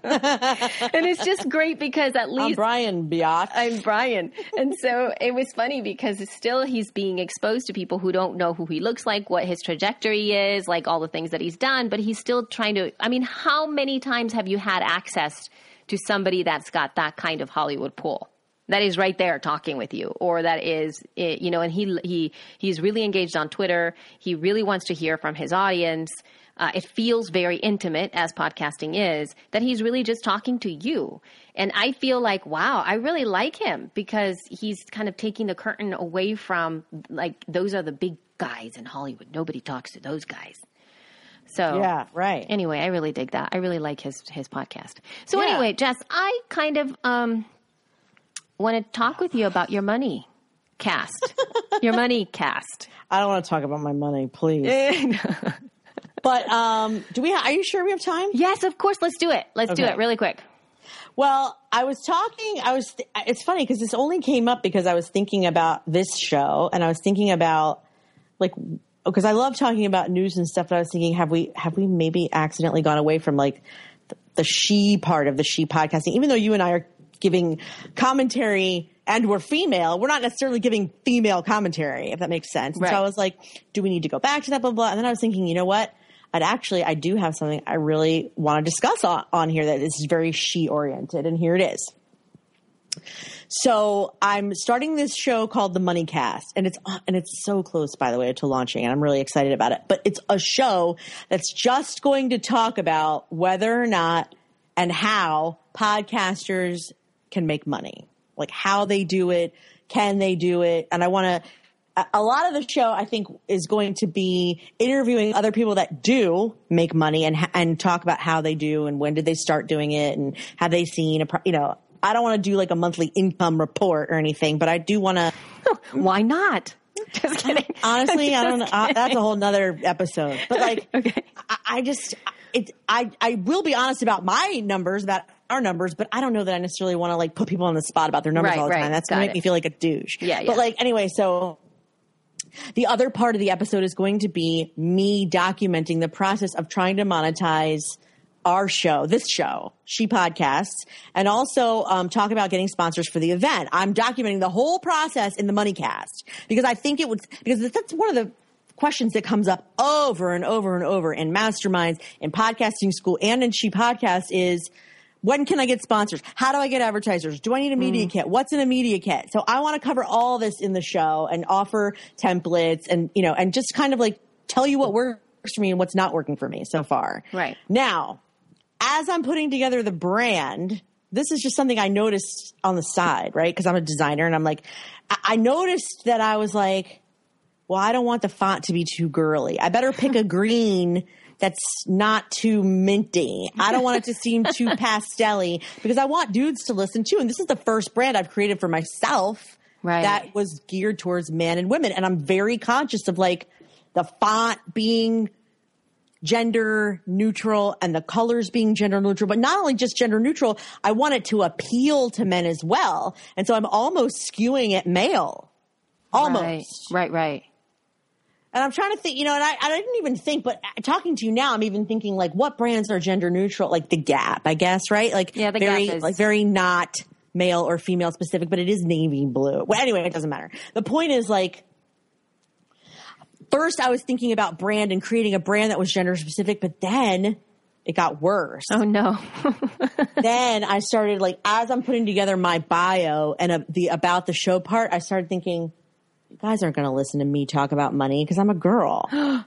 and it's just great because at least I'm Brian Biatch. I'm Brian. And so it was funny because still he's being exposed to people who don't know who he looks like, what his trajectory is, like all the things that he's done, but he's still trying to I mean, how many times have you had access to somebody that's got that kind of Hollywood pull? That is right there talking with you, or that is, you know, and he he he's really engaged on Twitter. He really wants to hear from his audience. Uh, it feels very intimate, as podcasting is, that he's really just talking to you. And I feel like, wow, I really like him because he's kind of taking the curtain away from, like, those are the big guys in Hollywood. Nobody talks to those guys. So, yeah, right. anyway, I really dig that. I really like his his podcast. So Yeah. anyway, Jess, I kind of um want to talk with you about your money cast. your money cast. I don't want to talk about my money, please. but um, do we? Ha- are you sure we have time? yes, of course. Let's do it. Let's do it really quick. Well, I was talking. I was. Th- it's funny because this only came up because I was thinking about this show, and I was thinking about like because I love talking about news and stuff. But I was thinking, have we have we maybe accidentally gone away from like the, the she part of the she podcasting? Even though you and I are giving commentary and we're female, we're not necessarily giving female commentary. If that makes sense. Right. So I was like, do we need to go back to that? Blah blah. blah. And then I was thinking, you know what? I'd actually, I do have something I really want to discuss on, on here that is very she oriented, and here it is. So I'm starting this show called The Money Cast, and it's and it's so close, by the way, to launching, and I'm really excited about it. But it's a show that's just going to talk about whether or not and how podcasters can make money, like how they do it, can they do it, and I want to a lot of the show I think is going to be interviewing other people that do make money and and talk about how they do and when did they start doing it and have they seen a pro- you know I don't want to do like a monthly income report or anything but I do want to Why not? Just kidding. honestly I don't know Just uh, that's a whole nother episode but like Okay. I, I just it, I, I will be honest about my numbers, about our numbers, but I don't know that I necessarily want to like put people on the spot about their numbers Right, all the right. time. That's going to make it. me feel like a douche. Yeah, yeah. But like, anyway, so the other part of the episode is going to be me documenting the process of trying to monetize our show, this show, She Podcasts, and also um, talk about getting sponsors for the event. I'm documenting the whole process in the Money Cast because I think it would, because that's one of the questions that comes up over and over and over in masterminds, in podcasting school, and in She Podcast is, when can I get sponsors? How do I get advertisers? Do I need a media mm-hmm. kit? What's in a media kit? So I want to cover all this in the show and offer templates and, you know, and just kind of like tell you what works for me and what's not working for me so far. Right. Now, as I'm putting together the brand, this is just something I noticed on the side, right? Because I'm a designer and I'm like, I, I noticed that I was like, well, I don't want the font to be too girly. I better pick a green that's not too minty. I don't want it to seem too pastelly because I want dudes to listen to. And this is the first brand I've created for myself Right. that was geared towards men and women. And I'm very conscious of like the font being gender neutral and the colors being gender neutral, but not only just gender neutral, I want it to appeal to men as well. And so I'm almost skewing it male. Almost. Right, right, right. And I'm trying to think, you know, and I, I didn't even think, but talking to you now, I'm even thinking like what brands are gender neutral? Like the Gap, I guess, right? Like Yeah, The very, Gap is- like very not male or female specific, but it is navy blue. Well, anyway, it doesn't matter. The point is like, first I was thinking about brand and creating a brand that was gender specific, but then it got worse. Oh no. then I started like as I'm putting together my bio and uh, the about the show part, I started thinking, you guys aren't going to listen to me talk about money because I'm a girl.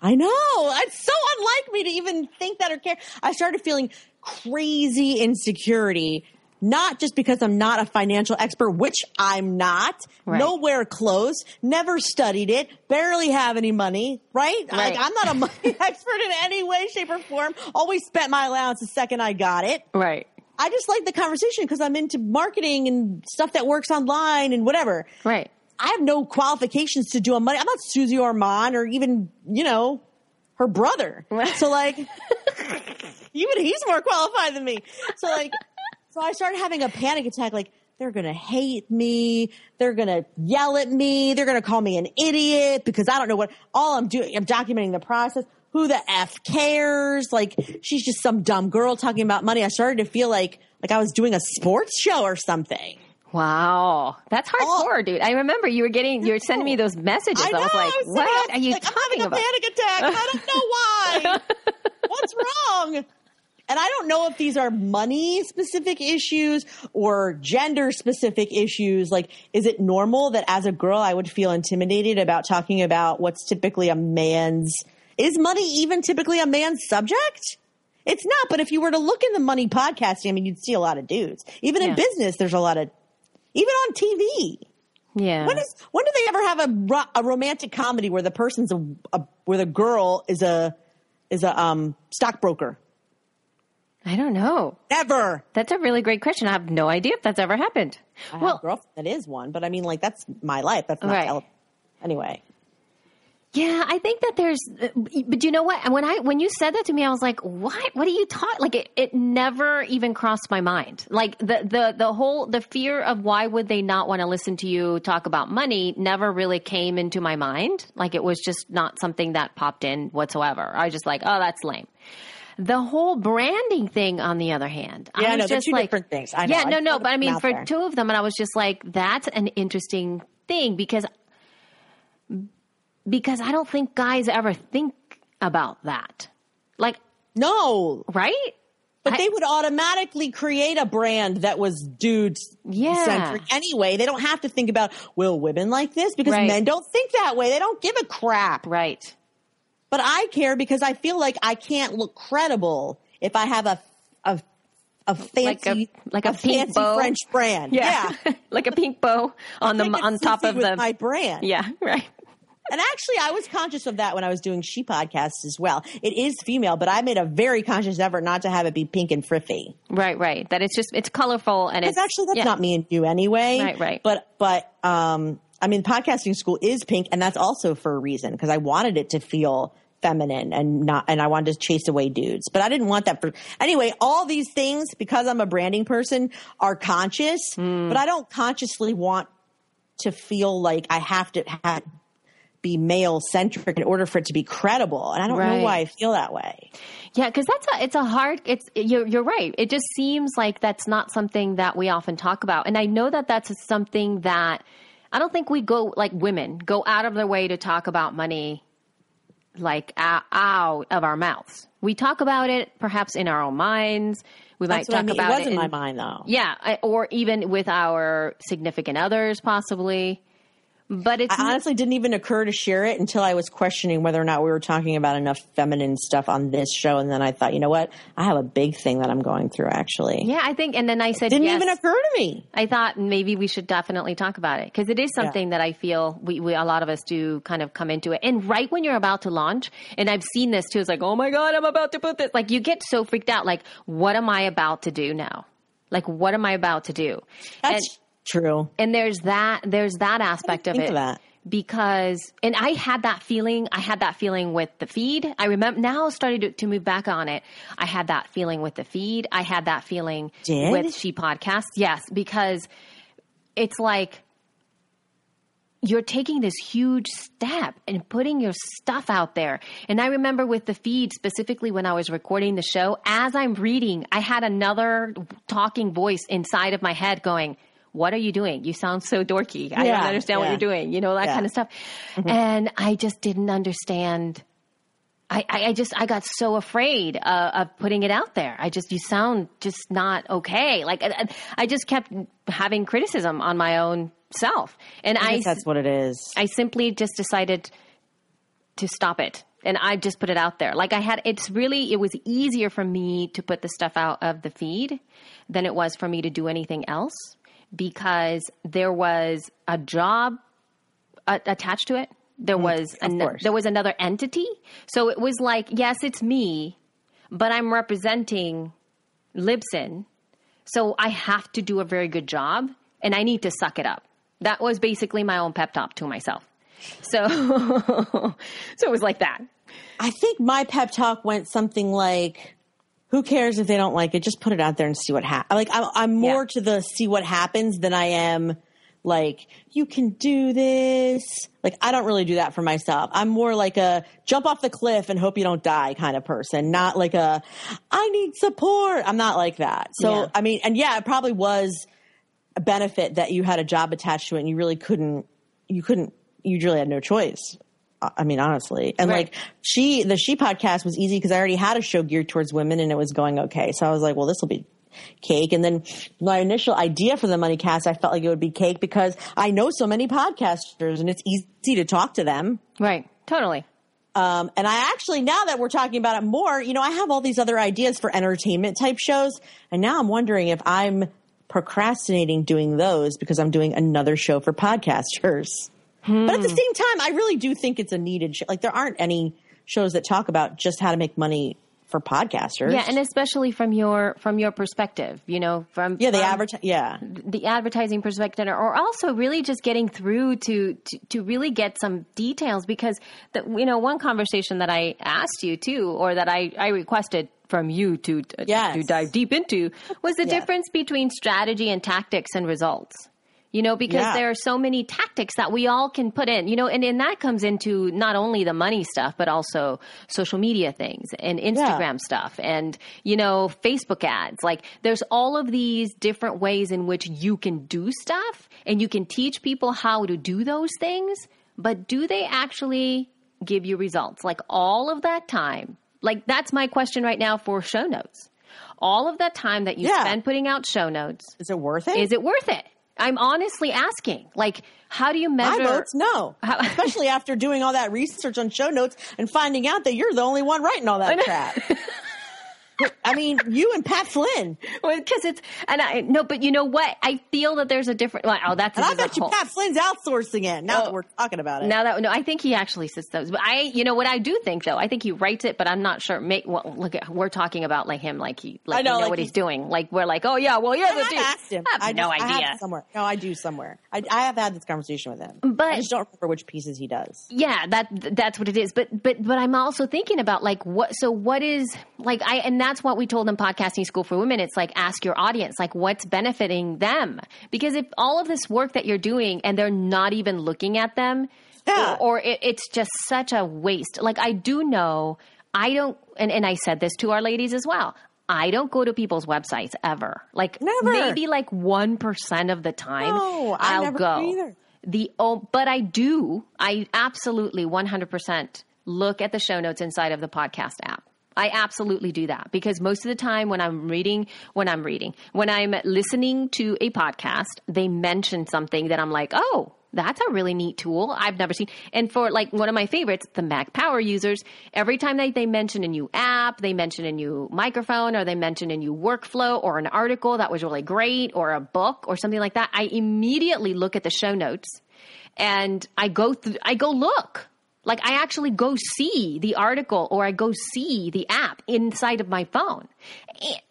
I know. It's so unlike me to even think that or care. I started feeling crazy insecurity. Not just because I'm not a financial expert, which I'm not, Right. nowhere close, never studied it, barely have any money, right? Right. Like, I'm not a money expert in any way, shape, or form. Always spent my allowance the second I got it. right. I just like the conversation because I'm into marketing and stuff that works online and whatever. Right. I have no qualifications to do a money. I'm not Suze Orman or even, you know, her brother. So like, even he's more qualified than me. So like, so I started having a panic attack. Like, they're going to hate me. They're going to yell at me. They're going to call me an idiot because I don't know what all I'm doing. I'm documenting the process. Who the F cares? Like, she's just some dumb girl talking about money. I started to feel like, like I was doing a sports show or something. Wow. That's oh. hardcore, dude. I remember you were getting you were sending me those messages. I, know, was like, sitting what up, are you like, I'm talking having about? a panic attack. I don't know why. What's wrong? And I don't know if these are money specific issues or gender specific issues. Like, is it normal that as a girl I would feel intimidated about talking about what's typically a man's? Is money even typically a man's subject? It's not, but if you were to look in the money podcasting, I mean, you'd see a lot of dudes. Even in business, there's a lot of, even on TV. Yeah. When is when do they ever have a ro- a romantic comedy where the person's a, a where the girl is a is a um stockbroker? I don't know. Never. That's a really great question. I have no idea if that's ever happened. I have well, a girlfriend that is one, but I mean, like that's my life. That's not Right. anyway. Yeah, I think that there's, but you know what? And when I when you said that to me, I was like, "What? What are you talking?" Like it, it never even crossed my mind. Like the the the whole the fear of why would they not want to listen to you talk about money never really came into my mind. Like it was just not something that popped in whatsoever. I was just like, "Oh, that's lame." The whole branding thing, on the other hand, Yeah, I was they're just two like, different things. I know. Yeah, no, no, but I mean, for there. two of them, and I was just like, that's an interesting thing because because I don't think guys ever think about that. Like, No, right? but I- they would automatically create a brand that was dude Yeah. centric anyway. They don't have to think about will women like this because Right. men don't think that way. They don't give a crap. Right. But I care because I feel like I can't look credible if I have a a a Like fancy a- like a pink fancy bow. French brand. Yeah. like a pink bow on the on top of the my brand. Yeah, right. And actually, I was conscious of that when I was doing she podcasts as well. It is female, but I made a very conscious effort not to have it be pink and friffy. Right, right. That it's just it's colorful and it's actually, that's yeah. not me and you anyway. Right, right. But but um, I mean, podcasting school is pink, and that's also for a reason because I wanted it to feel feminine and not and I wanted to chase away dudes. But I didn't want that for anyway, all these things because I'm a branding person are conscious, Hmm. but I don't consciously want to feel like I have to have be male centric in order for it to be credible. And I don't Right. know why I feel that way. Yeah, because that's a it's a hard. It's you're you're right. It just seems like that's not something that we often talk about, and I know that that's something that I don't think we go like women go out of their way to talk about money, like out, of our mouths. We talk about it perhaps in our own minds. We That's might what I talk mean. about it was in in my mind though. Yeah, or even with our significant others, possibly. But it's I honestly didn't even occur to share it until I was questioning whether or not we were talking about enough feminine stuff on this show. And then I thought, you know what? I have a big thing that I'm going through actually. yeah, I think. And then I said, Didn't yes. even occur to me. I thought maybe we should definitely talk about it because it is something that I feel we, we a lot of us do kind of come into it. And right when you're about to launch, and I've seen this too, it's like, oh my god, I'm about to put this. Like you get so freaked out. Like, what am I about to do now? Like, what am I about to do? That's and, true. and there's that there's that aspect of it of because and i had that feeling i had that feeling with the feed i remember now started to, to move back on it i had that feeling with the feed i had that feeling Did? with she podcast yes because it's like you're taking this huge step and putting your stuff out there. And I remember with the feed, specifically when I was recording the show, as I'm reading, I had another talking voice inside of my head going, what are you doing? You sound so dorky. I Yeah, don't understand what you're doing. You know, that Yeah. kind of stuff. And I just didn't understand. I, I, I just I got so afraid uh, of putting it out there. I just you sound just not okay. Like I, I just kept having criticism on my own self, and I I, that's what it is. I simply just decided to stop it. And I just put it out there. Like I had, it's really, it was easier for me to put the stuff out of the feed than it was for me to do anything else because there was a job attached to it. There was Mm, an, there was another entity. So it was like, yes, it's me, but I'm representing Libsyn. So I have to do a very good job and I need to suck it up. That was basically my own pep talk to myself. So, so it was like that. I think my pep talk went something like, "Who cares if they don't like it? Just put it out there and see what happens." Like I'm, I'm more Yeah. to the see what happens than I am like you can do this. Like I don't really do that for myself. I'm more like a jump off the cliff and hope you don't die kind of person, not like a I need support. I'm not like that. So Yeah. I mean, and yeah, it probably was a benefit that you had a job attached to it and you really couldn't you couldn't you really had no choice I mean, honestly, and Right. like she, the she podcast was easy because I already had a show geared towards women and it was going okay. So I was like, well, this will be cake. And then my initial idea for the money cast, I felt like it would be cake because I know so many podcasters and it's easy to talk to them. Right. Totally. Um, and I actually, now that we're talking about it more, you know, I have all these other ideas for entertainment type shows. And now I'm wondering if I'm procrastinating doing those because I'm doing another show for podcasters. But at the hmm. same time, I really do think it's a needed show. Like there aren't any shows that talk about just how to make money for podcasters. Yeah. And especially from your, from your perspective, you know, from, yeah, from advertise. Yeah, the advertising perspective or also really just getting through to, to, to really get some details because the, you know, one conversation that I asked you too, or that I, I requested from you to, to, Yes. to dive deep into was the Yeah. difference between strategy and tactics and results. You know, because Yeah. there are so many tactics that we all can put in, you know, and, and that comes into not only the money stuff, but also social media things and Instagram stuff and, you know, Facebook ads. Like there's all of these different ways in which you can do stuff and you can teach people how to do those things, but do they actually give you results? Like all of that time, like that's my question right now for show notes. All of that time that you Yeah. spend putting out show notes, is it worth it? is it worth it? I'm honestly asking. Like, how do you My measure? votes, no. How- Especially after doing all that research on show notes and finding out that you're the only one writing all that crap. I mean, you and Pat Flynn. because it's and I no, but you know what? I feel that there's a different. Well, oh, that's And I this is a bet you whole- Pat Flynn's outsourcing it now Oh. that we're talking about it. Now that no, I think he actually says those. But I, you know, what I do think though, I think he writes it, but I'm not sure. Make well, look at we're talking about like him, like he, like I know, know like what he's he's- doing. Like we're like, oh yeah, well yeah, And the I've dude. asked him. I have no just- I idea. have somewhere. No, I do somewhere. I, I have had this conversation with him, But- I just don't remember which pieces he does. yeah that that's what it is but but but i'm also thinking about like what so what is like i and that's what we told in podcasting school for women it's like ask your audience like what's benefiting them because if all of this work that you're doing and they're not even looking at them Yeah. or, or it, it's just such a waste like i do know i don't and, and i said this to our ladies as well I don't go to people's websites ever. Like Never. maybe like 1% of the time No, I I'll never go. either. The oh, but I do. I absolutely 100% look at the show notes inside of the podcast app. I absolutely do that because most of the time when I'm reading, when I'm reading, when I'm listening to a podcast, they mention something that I'm like, oh, that's a really neat tool I've never seen. And for like one of my favorites, the Mac Power users, every time they, they mention a new app, they mention a new microphone, or they mention a new workflow, or an article that was really great, or a book, or something like that, I immediately look at the show notes and I go through, I go look. Like I actually go see the article or I go see the app inside of my phone.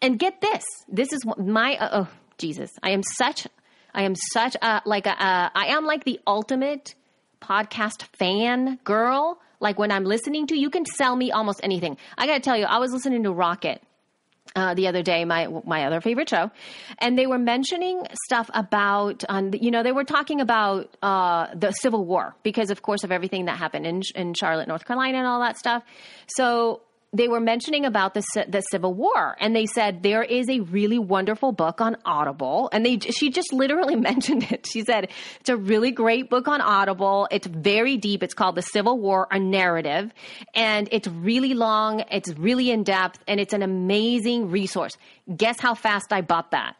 And get this, this is my uh, oh Jesus, I am such I am such a like a I am like the ultimate podcast fan girl. Like when I'm listening to, you can sell me almost anything. I got to tell you, I was listening to Rocket uh, the other day, my my other favorite show, and they were mentioning stuff about, um, you know, they were talking about uh, the Civil War because, of course, of everything that happened in in Charlotte, North Carolina, and all that stuff. So they were mentioning about the the Civil War, and they said there is a really wonderful book on Audible, and they she just literally mentioned it. She said it's a really great book on Audible. It's very deep. It's called The Civil War: A Narrative, and it's really long. It's really in depth, and it's an amazing resource. Guess how fast I bought that?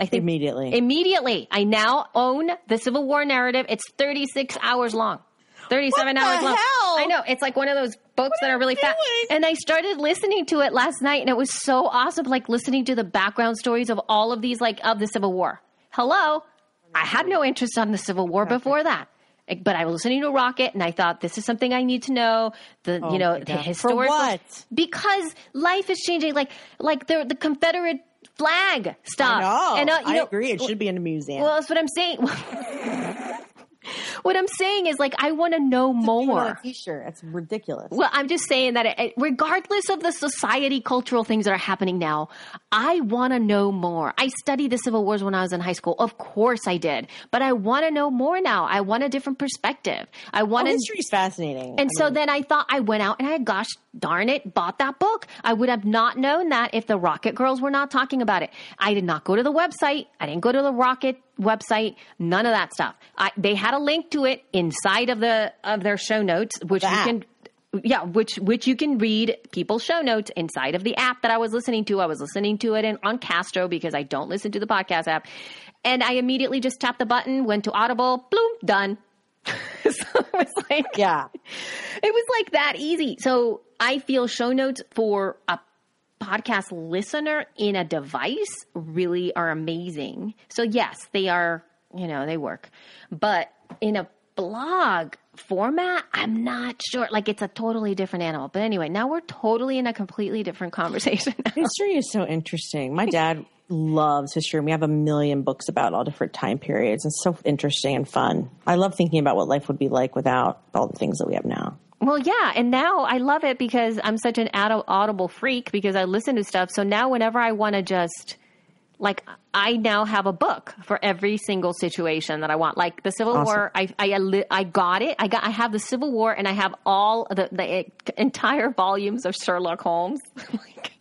I think Immediately. Immediately, I now own the Civil War narrative. It's 36 hours long. 37 What the hours long. hell? I know. It's like one of those books that are really fast. And I started listening to it last night and it was so awesome like listening to the background stories of all of these like of the Civil War. Hello. I had no interest on the Civil War before that. But I was listening to Rocket and I thought this is something I need to know. The you know Oh the God. For historical what? because life is changing. Like like the the Confederate flag stuff. No, and uh, you I know, agree. It should be in a museum. Well, that's what I'm saying. what I'm saying is like I want to know Put it on more. t-shirt. It's ridiculous. Well, I'm just saying that it, regardless of the society cultural things that are happening now, I want to know more. I studied the Civil Wars when I was in high school. Of course I did. But I want to know more now. I want a different perspective. I Oh, want to history is fascinating. and I so mean, then I thought I went out and I, gosh darn it, bought that book. I would have not known that if the Rocket Girls were not talking about it. I did not go to the website. I didn't go to the Rocket website. None of that stuff. I, they had a link to it inside of the of their show notes, which The you can. Yeah, which which you can read people's show notes inside of the app that I was listening to. I was listening to it in, on Castro because I don't listen to the podcast app, and I immediately just tapped the button, went to Audible, bloom, done. so it was like, yeah. it was like that easy. So I feel show notes for a podcast listener in a device really are amazing. So yes, they are, you know, they work. But in a blog format, I'm not sure. Like it's a totally different animal. But anyway, now we're totally in a completely different conversation. History is so interesting. My dad loves history, and we have a million books about all different time periods. It's so interesting and fun. I love thinking about what life would be like without all the things that we have now. Well, yeah, and now I love it because I'm such an aud- audible freak because I listen to stuff. So now whenever I want to just like I now have a book for every single situation that I want. Like the Civil Awesome. War, I I I got it. I got I have the Civil War and I have all the the entire volumes of Sherlock Holmes. like,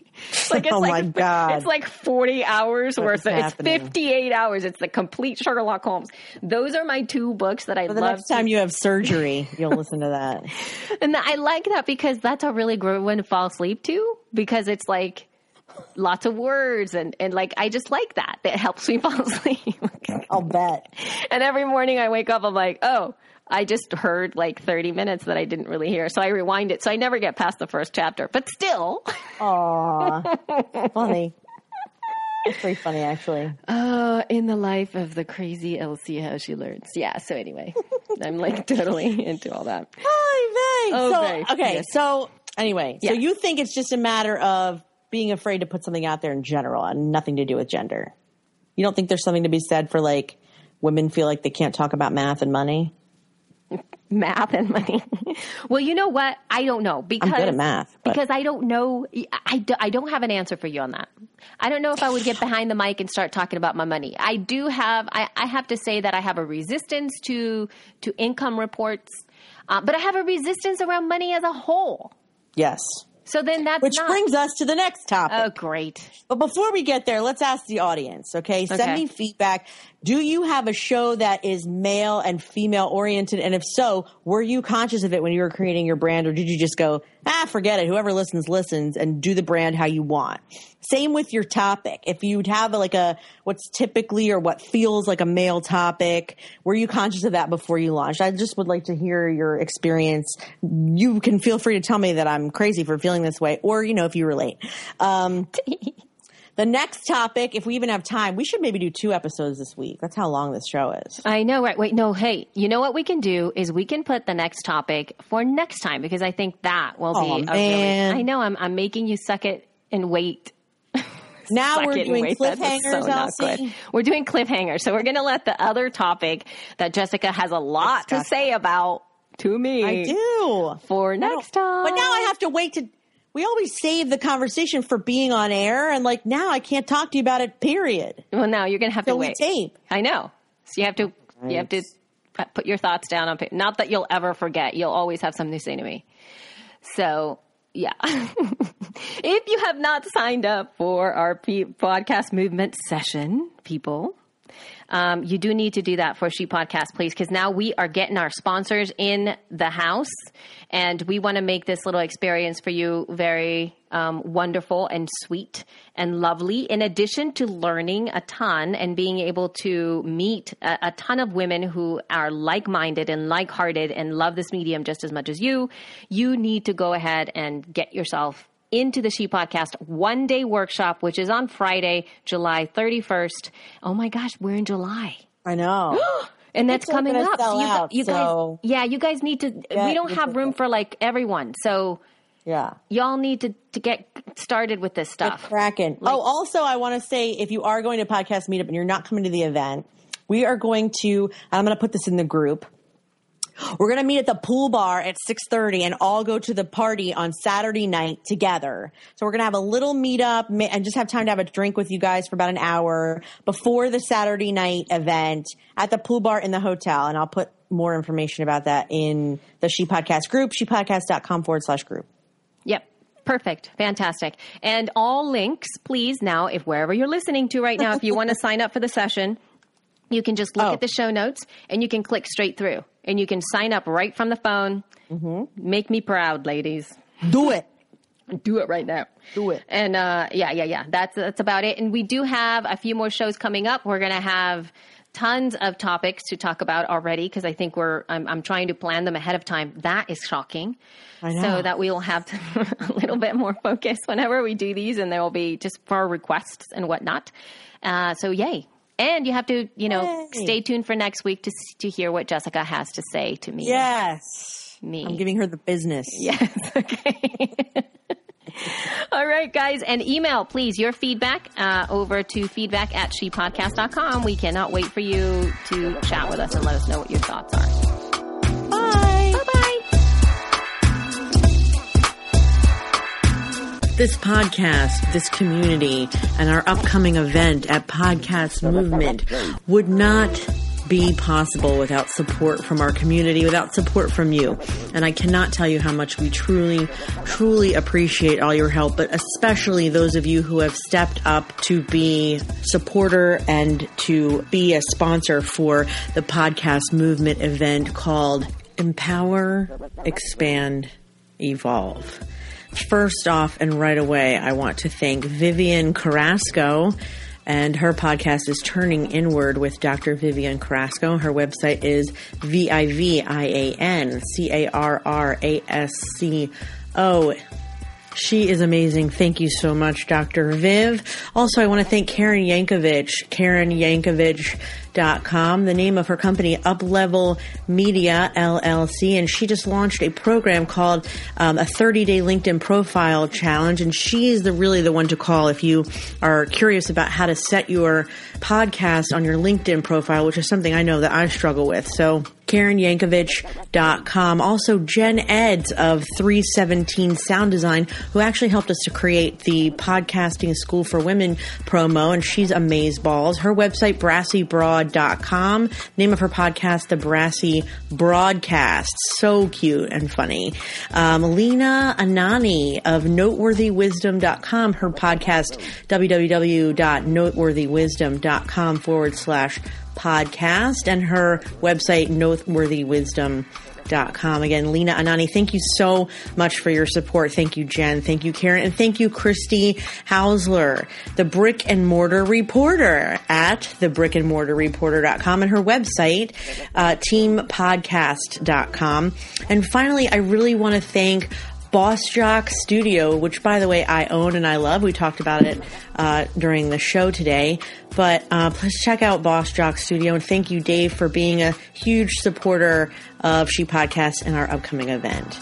like Oh my like, God. It's like 40 hours What worth of it's 58 hours. It's the complete Sherlock Holmes. Those are my two books that I the love. next time you have surgery, you'll listen to that. And I like that because that's a really great one to fall asleep to because it's like lots of words and, and like I just like that. It helps me fall asleep. I'll bet. and every morning I wake up, I'm like, oh, I just heard like 30 minutes that I didn't really hear. So I rewind it. So I never get past the first chapter. But still, Aw, funny. It's pretty funny, actually. uh, in the life of the crazy Elsie, how she learns. Yeah. So anyway, I'm like totally into all that. Hi, Vay. Oh, so, okay, yes. so anyway, so you think it's just a matter of being afraid to put something out there in general and nothing to do with gender? You don't think there's something to be said for like women feel like they can't talk about math and money? math and money. well, you know what? I don't know because I'm good at math, but- because I don't know. I, do- I don't have an answer for you on that. I don't know if I would get behind the mic and start talking about my money. I do have. I, I have to say that I have a resistance to to income reports, uh, but I have a resistance around money as a whole. Yes. So then that's Which not. brings us to the next topic. oh, great. But before we get there, let's ask the audience, okay? Send Okay. me feedback. Do you have a show that is male and female oriented? And if so, were you conscious of it when you were creating your brand or did you just go, ah, forget it. Whoever listens, listens and do the brand how you want? Same with your topic. If you'd have like a, what's typically or what feels like a male topic, were you conscious of that before you launched? I just would like to hear your experience. You can feel free to tell me that I'm crazy for feeling this way or, you know, if you relate. Um, the next topic, if we even have time, we should maybe do two episodes this week. That's how long this show is. I know, right? Wait, no, hey, you know what we can do is we can put the next topic for next time because I think that will Aw, be a man. really. I know I'm I'm making you suck it and wait. Now Suck we're doing. Cliffhangers, so good. We're doing cliffhangers, so we're going to let the other topic that Jessica has a lot to say about to me. I do. for next time. But now I have to wait to. We always save the conversation for being on air, and like now I can't talk to you about it. Period. Well, now you're going to have to So we wait. tape. I know. So you have to you have to put your thoughts down on paper. Not that you'll ever forget. You'll always have something to say to me. So yeah, if you have not signed up for our P- podcast movement session, people. Um, you do need to do that for She Podcast, please, because now we are getting our sponsors in the house, and we want to make this little experience for you very um, wonderful and sweet and lovely. In addition to learning a ton and being able to meet a, a ton of women who are like minded and like hearted and love this medium just as much as you, you need to go ahead and get yourself into the She Podcast one day workshop, which is on Friday, July 31st. Oh my gosh, we're in July. I know. And that's It's coming up. sell you, out, you so- guys, yeah, you guys need to. Yeah, we don't have room for like everyone, so yeah. y'all need to to get started with this stuff. Kraken. oh, also, I want to say if you are going to podcast meetup and you're not coming to the event, we are going to. I'm going to put this in the group. We're going to meet at the pool bar at 6:30 and all go to the party on Saturday night together. So we're going to have a little meetup and just have time to have a drink with you guys for about an hour before the Saturday night event at the pool bar in the hotel. And I'll put more information about that in the She Podcast group, shepodcast.com forward slash group. Yep. Perfect. Fantastic. And all links, please, now, if wherever you're listening to right now, if you want to sign up for the session, you can just look Oh. at the show notes and you can click straight through and you can sign up right from the phone. Mm-hmm. Make me proud, ladies. Do it. Do it right now. Do it. And uh, yeah, yeah, yeah. That's that's about it. And we do have a few more shows coming up. We're gonna have tons of topics to talk about already because I think we're I'm, I'm trying to plan them ahead of time. That is shocking. So that we will have a little bit more focus whenever we do these, and there will be just for requests and whatnot. Uh, so yay! And you have to, you know, Yay. stay tuned for next week to to hear what Jessica has to say to me. Yes. Me. I'm giving her the business. Yes. Okay. All right, guys. And email, please, your feedback uh, over to feedback at shepodcast.com. We cannot wait for you to chat with us and let us know what your thoughts are. Bye. Bye-bye. This podcast, this community, and our upcoming event at Podcast Movement would not be possible without support from our community, without support from you. And I cannot tell you how much we truly, truly appreciate all your help, but especially those of you who have stepped up to be supporter and to be a sponsor for the Podcast Movement event called Empower, Expand, Evolve. First off and right away, I want to thank Vivian Carrasco and her podcast is Turning Inward with Dr. Vivian Carrasco. Her website is V I V I A N C A R R A S C O. She is amazing. Thank you so much, Dr. Viv. Also, I want to thank Karen Yankovich. Karen Yankovich com. The name of her company, Uplevel Media LLC, and she just launched a program called um, a 30 day LinkedIn profile challenge. And she is the really the one to call if you are curious about how to set your podcast on your LinkedIn profile, which is something I know that I struggle with. So KarenYankovich.com. Also, Jen Edds of 317 Sound Design, who actually helped us to create the Podcasting School for Women promo, and she's amazeballs. Her website, brassybroad.com. Name of her podcast, The Brassy Broadcast. So cute and funny. Um, Lena Anani of NoteworthyWisdom.com. Her podcast, www.noteworthywisdom.com forward slash podcast and her website, noteworthywisdom.com. Again, Lena Anani, thank you so much for your support. Thank you, Jen. Thank you, Karen. And thank you, Christy Hausler, the brick and mortar reporter at the brick and mortar reporter.com and her website, uh, teampodcast.com. And finally, I really want to thank Boss Jock Studio, which by the way I own and I love. We talked about it uh, during the show today. But uh, please check out Boss Jock Studio and thank you, Dave, for being a huge supporter of She Podcast and our upcoming event.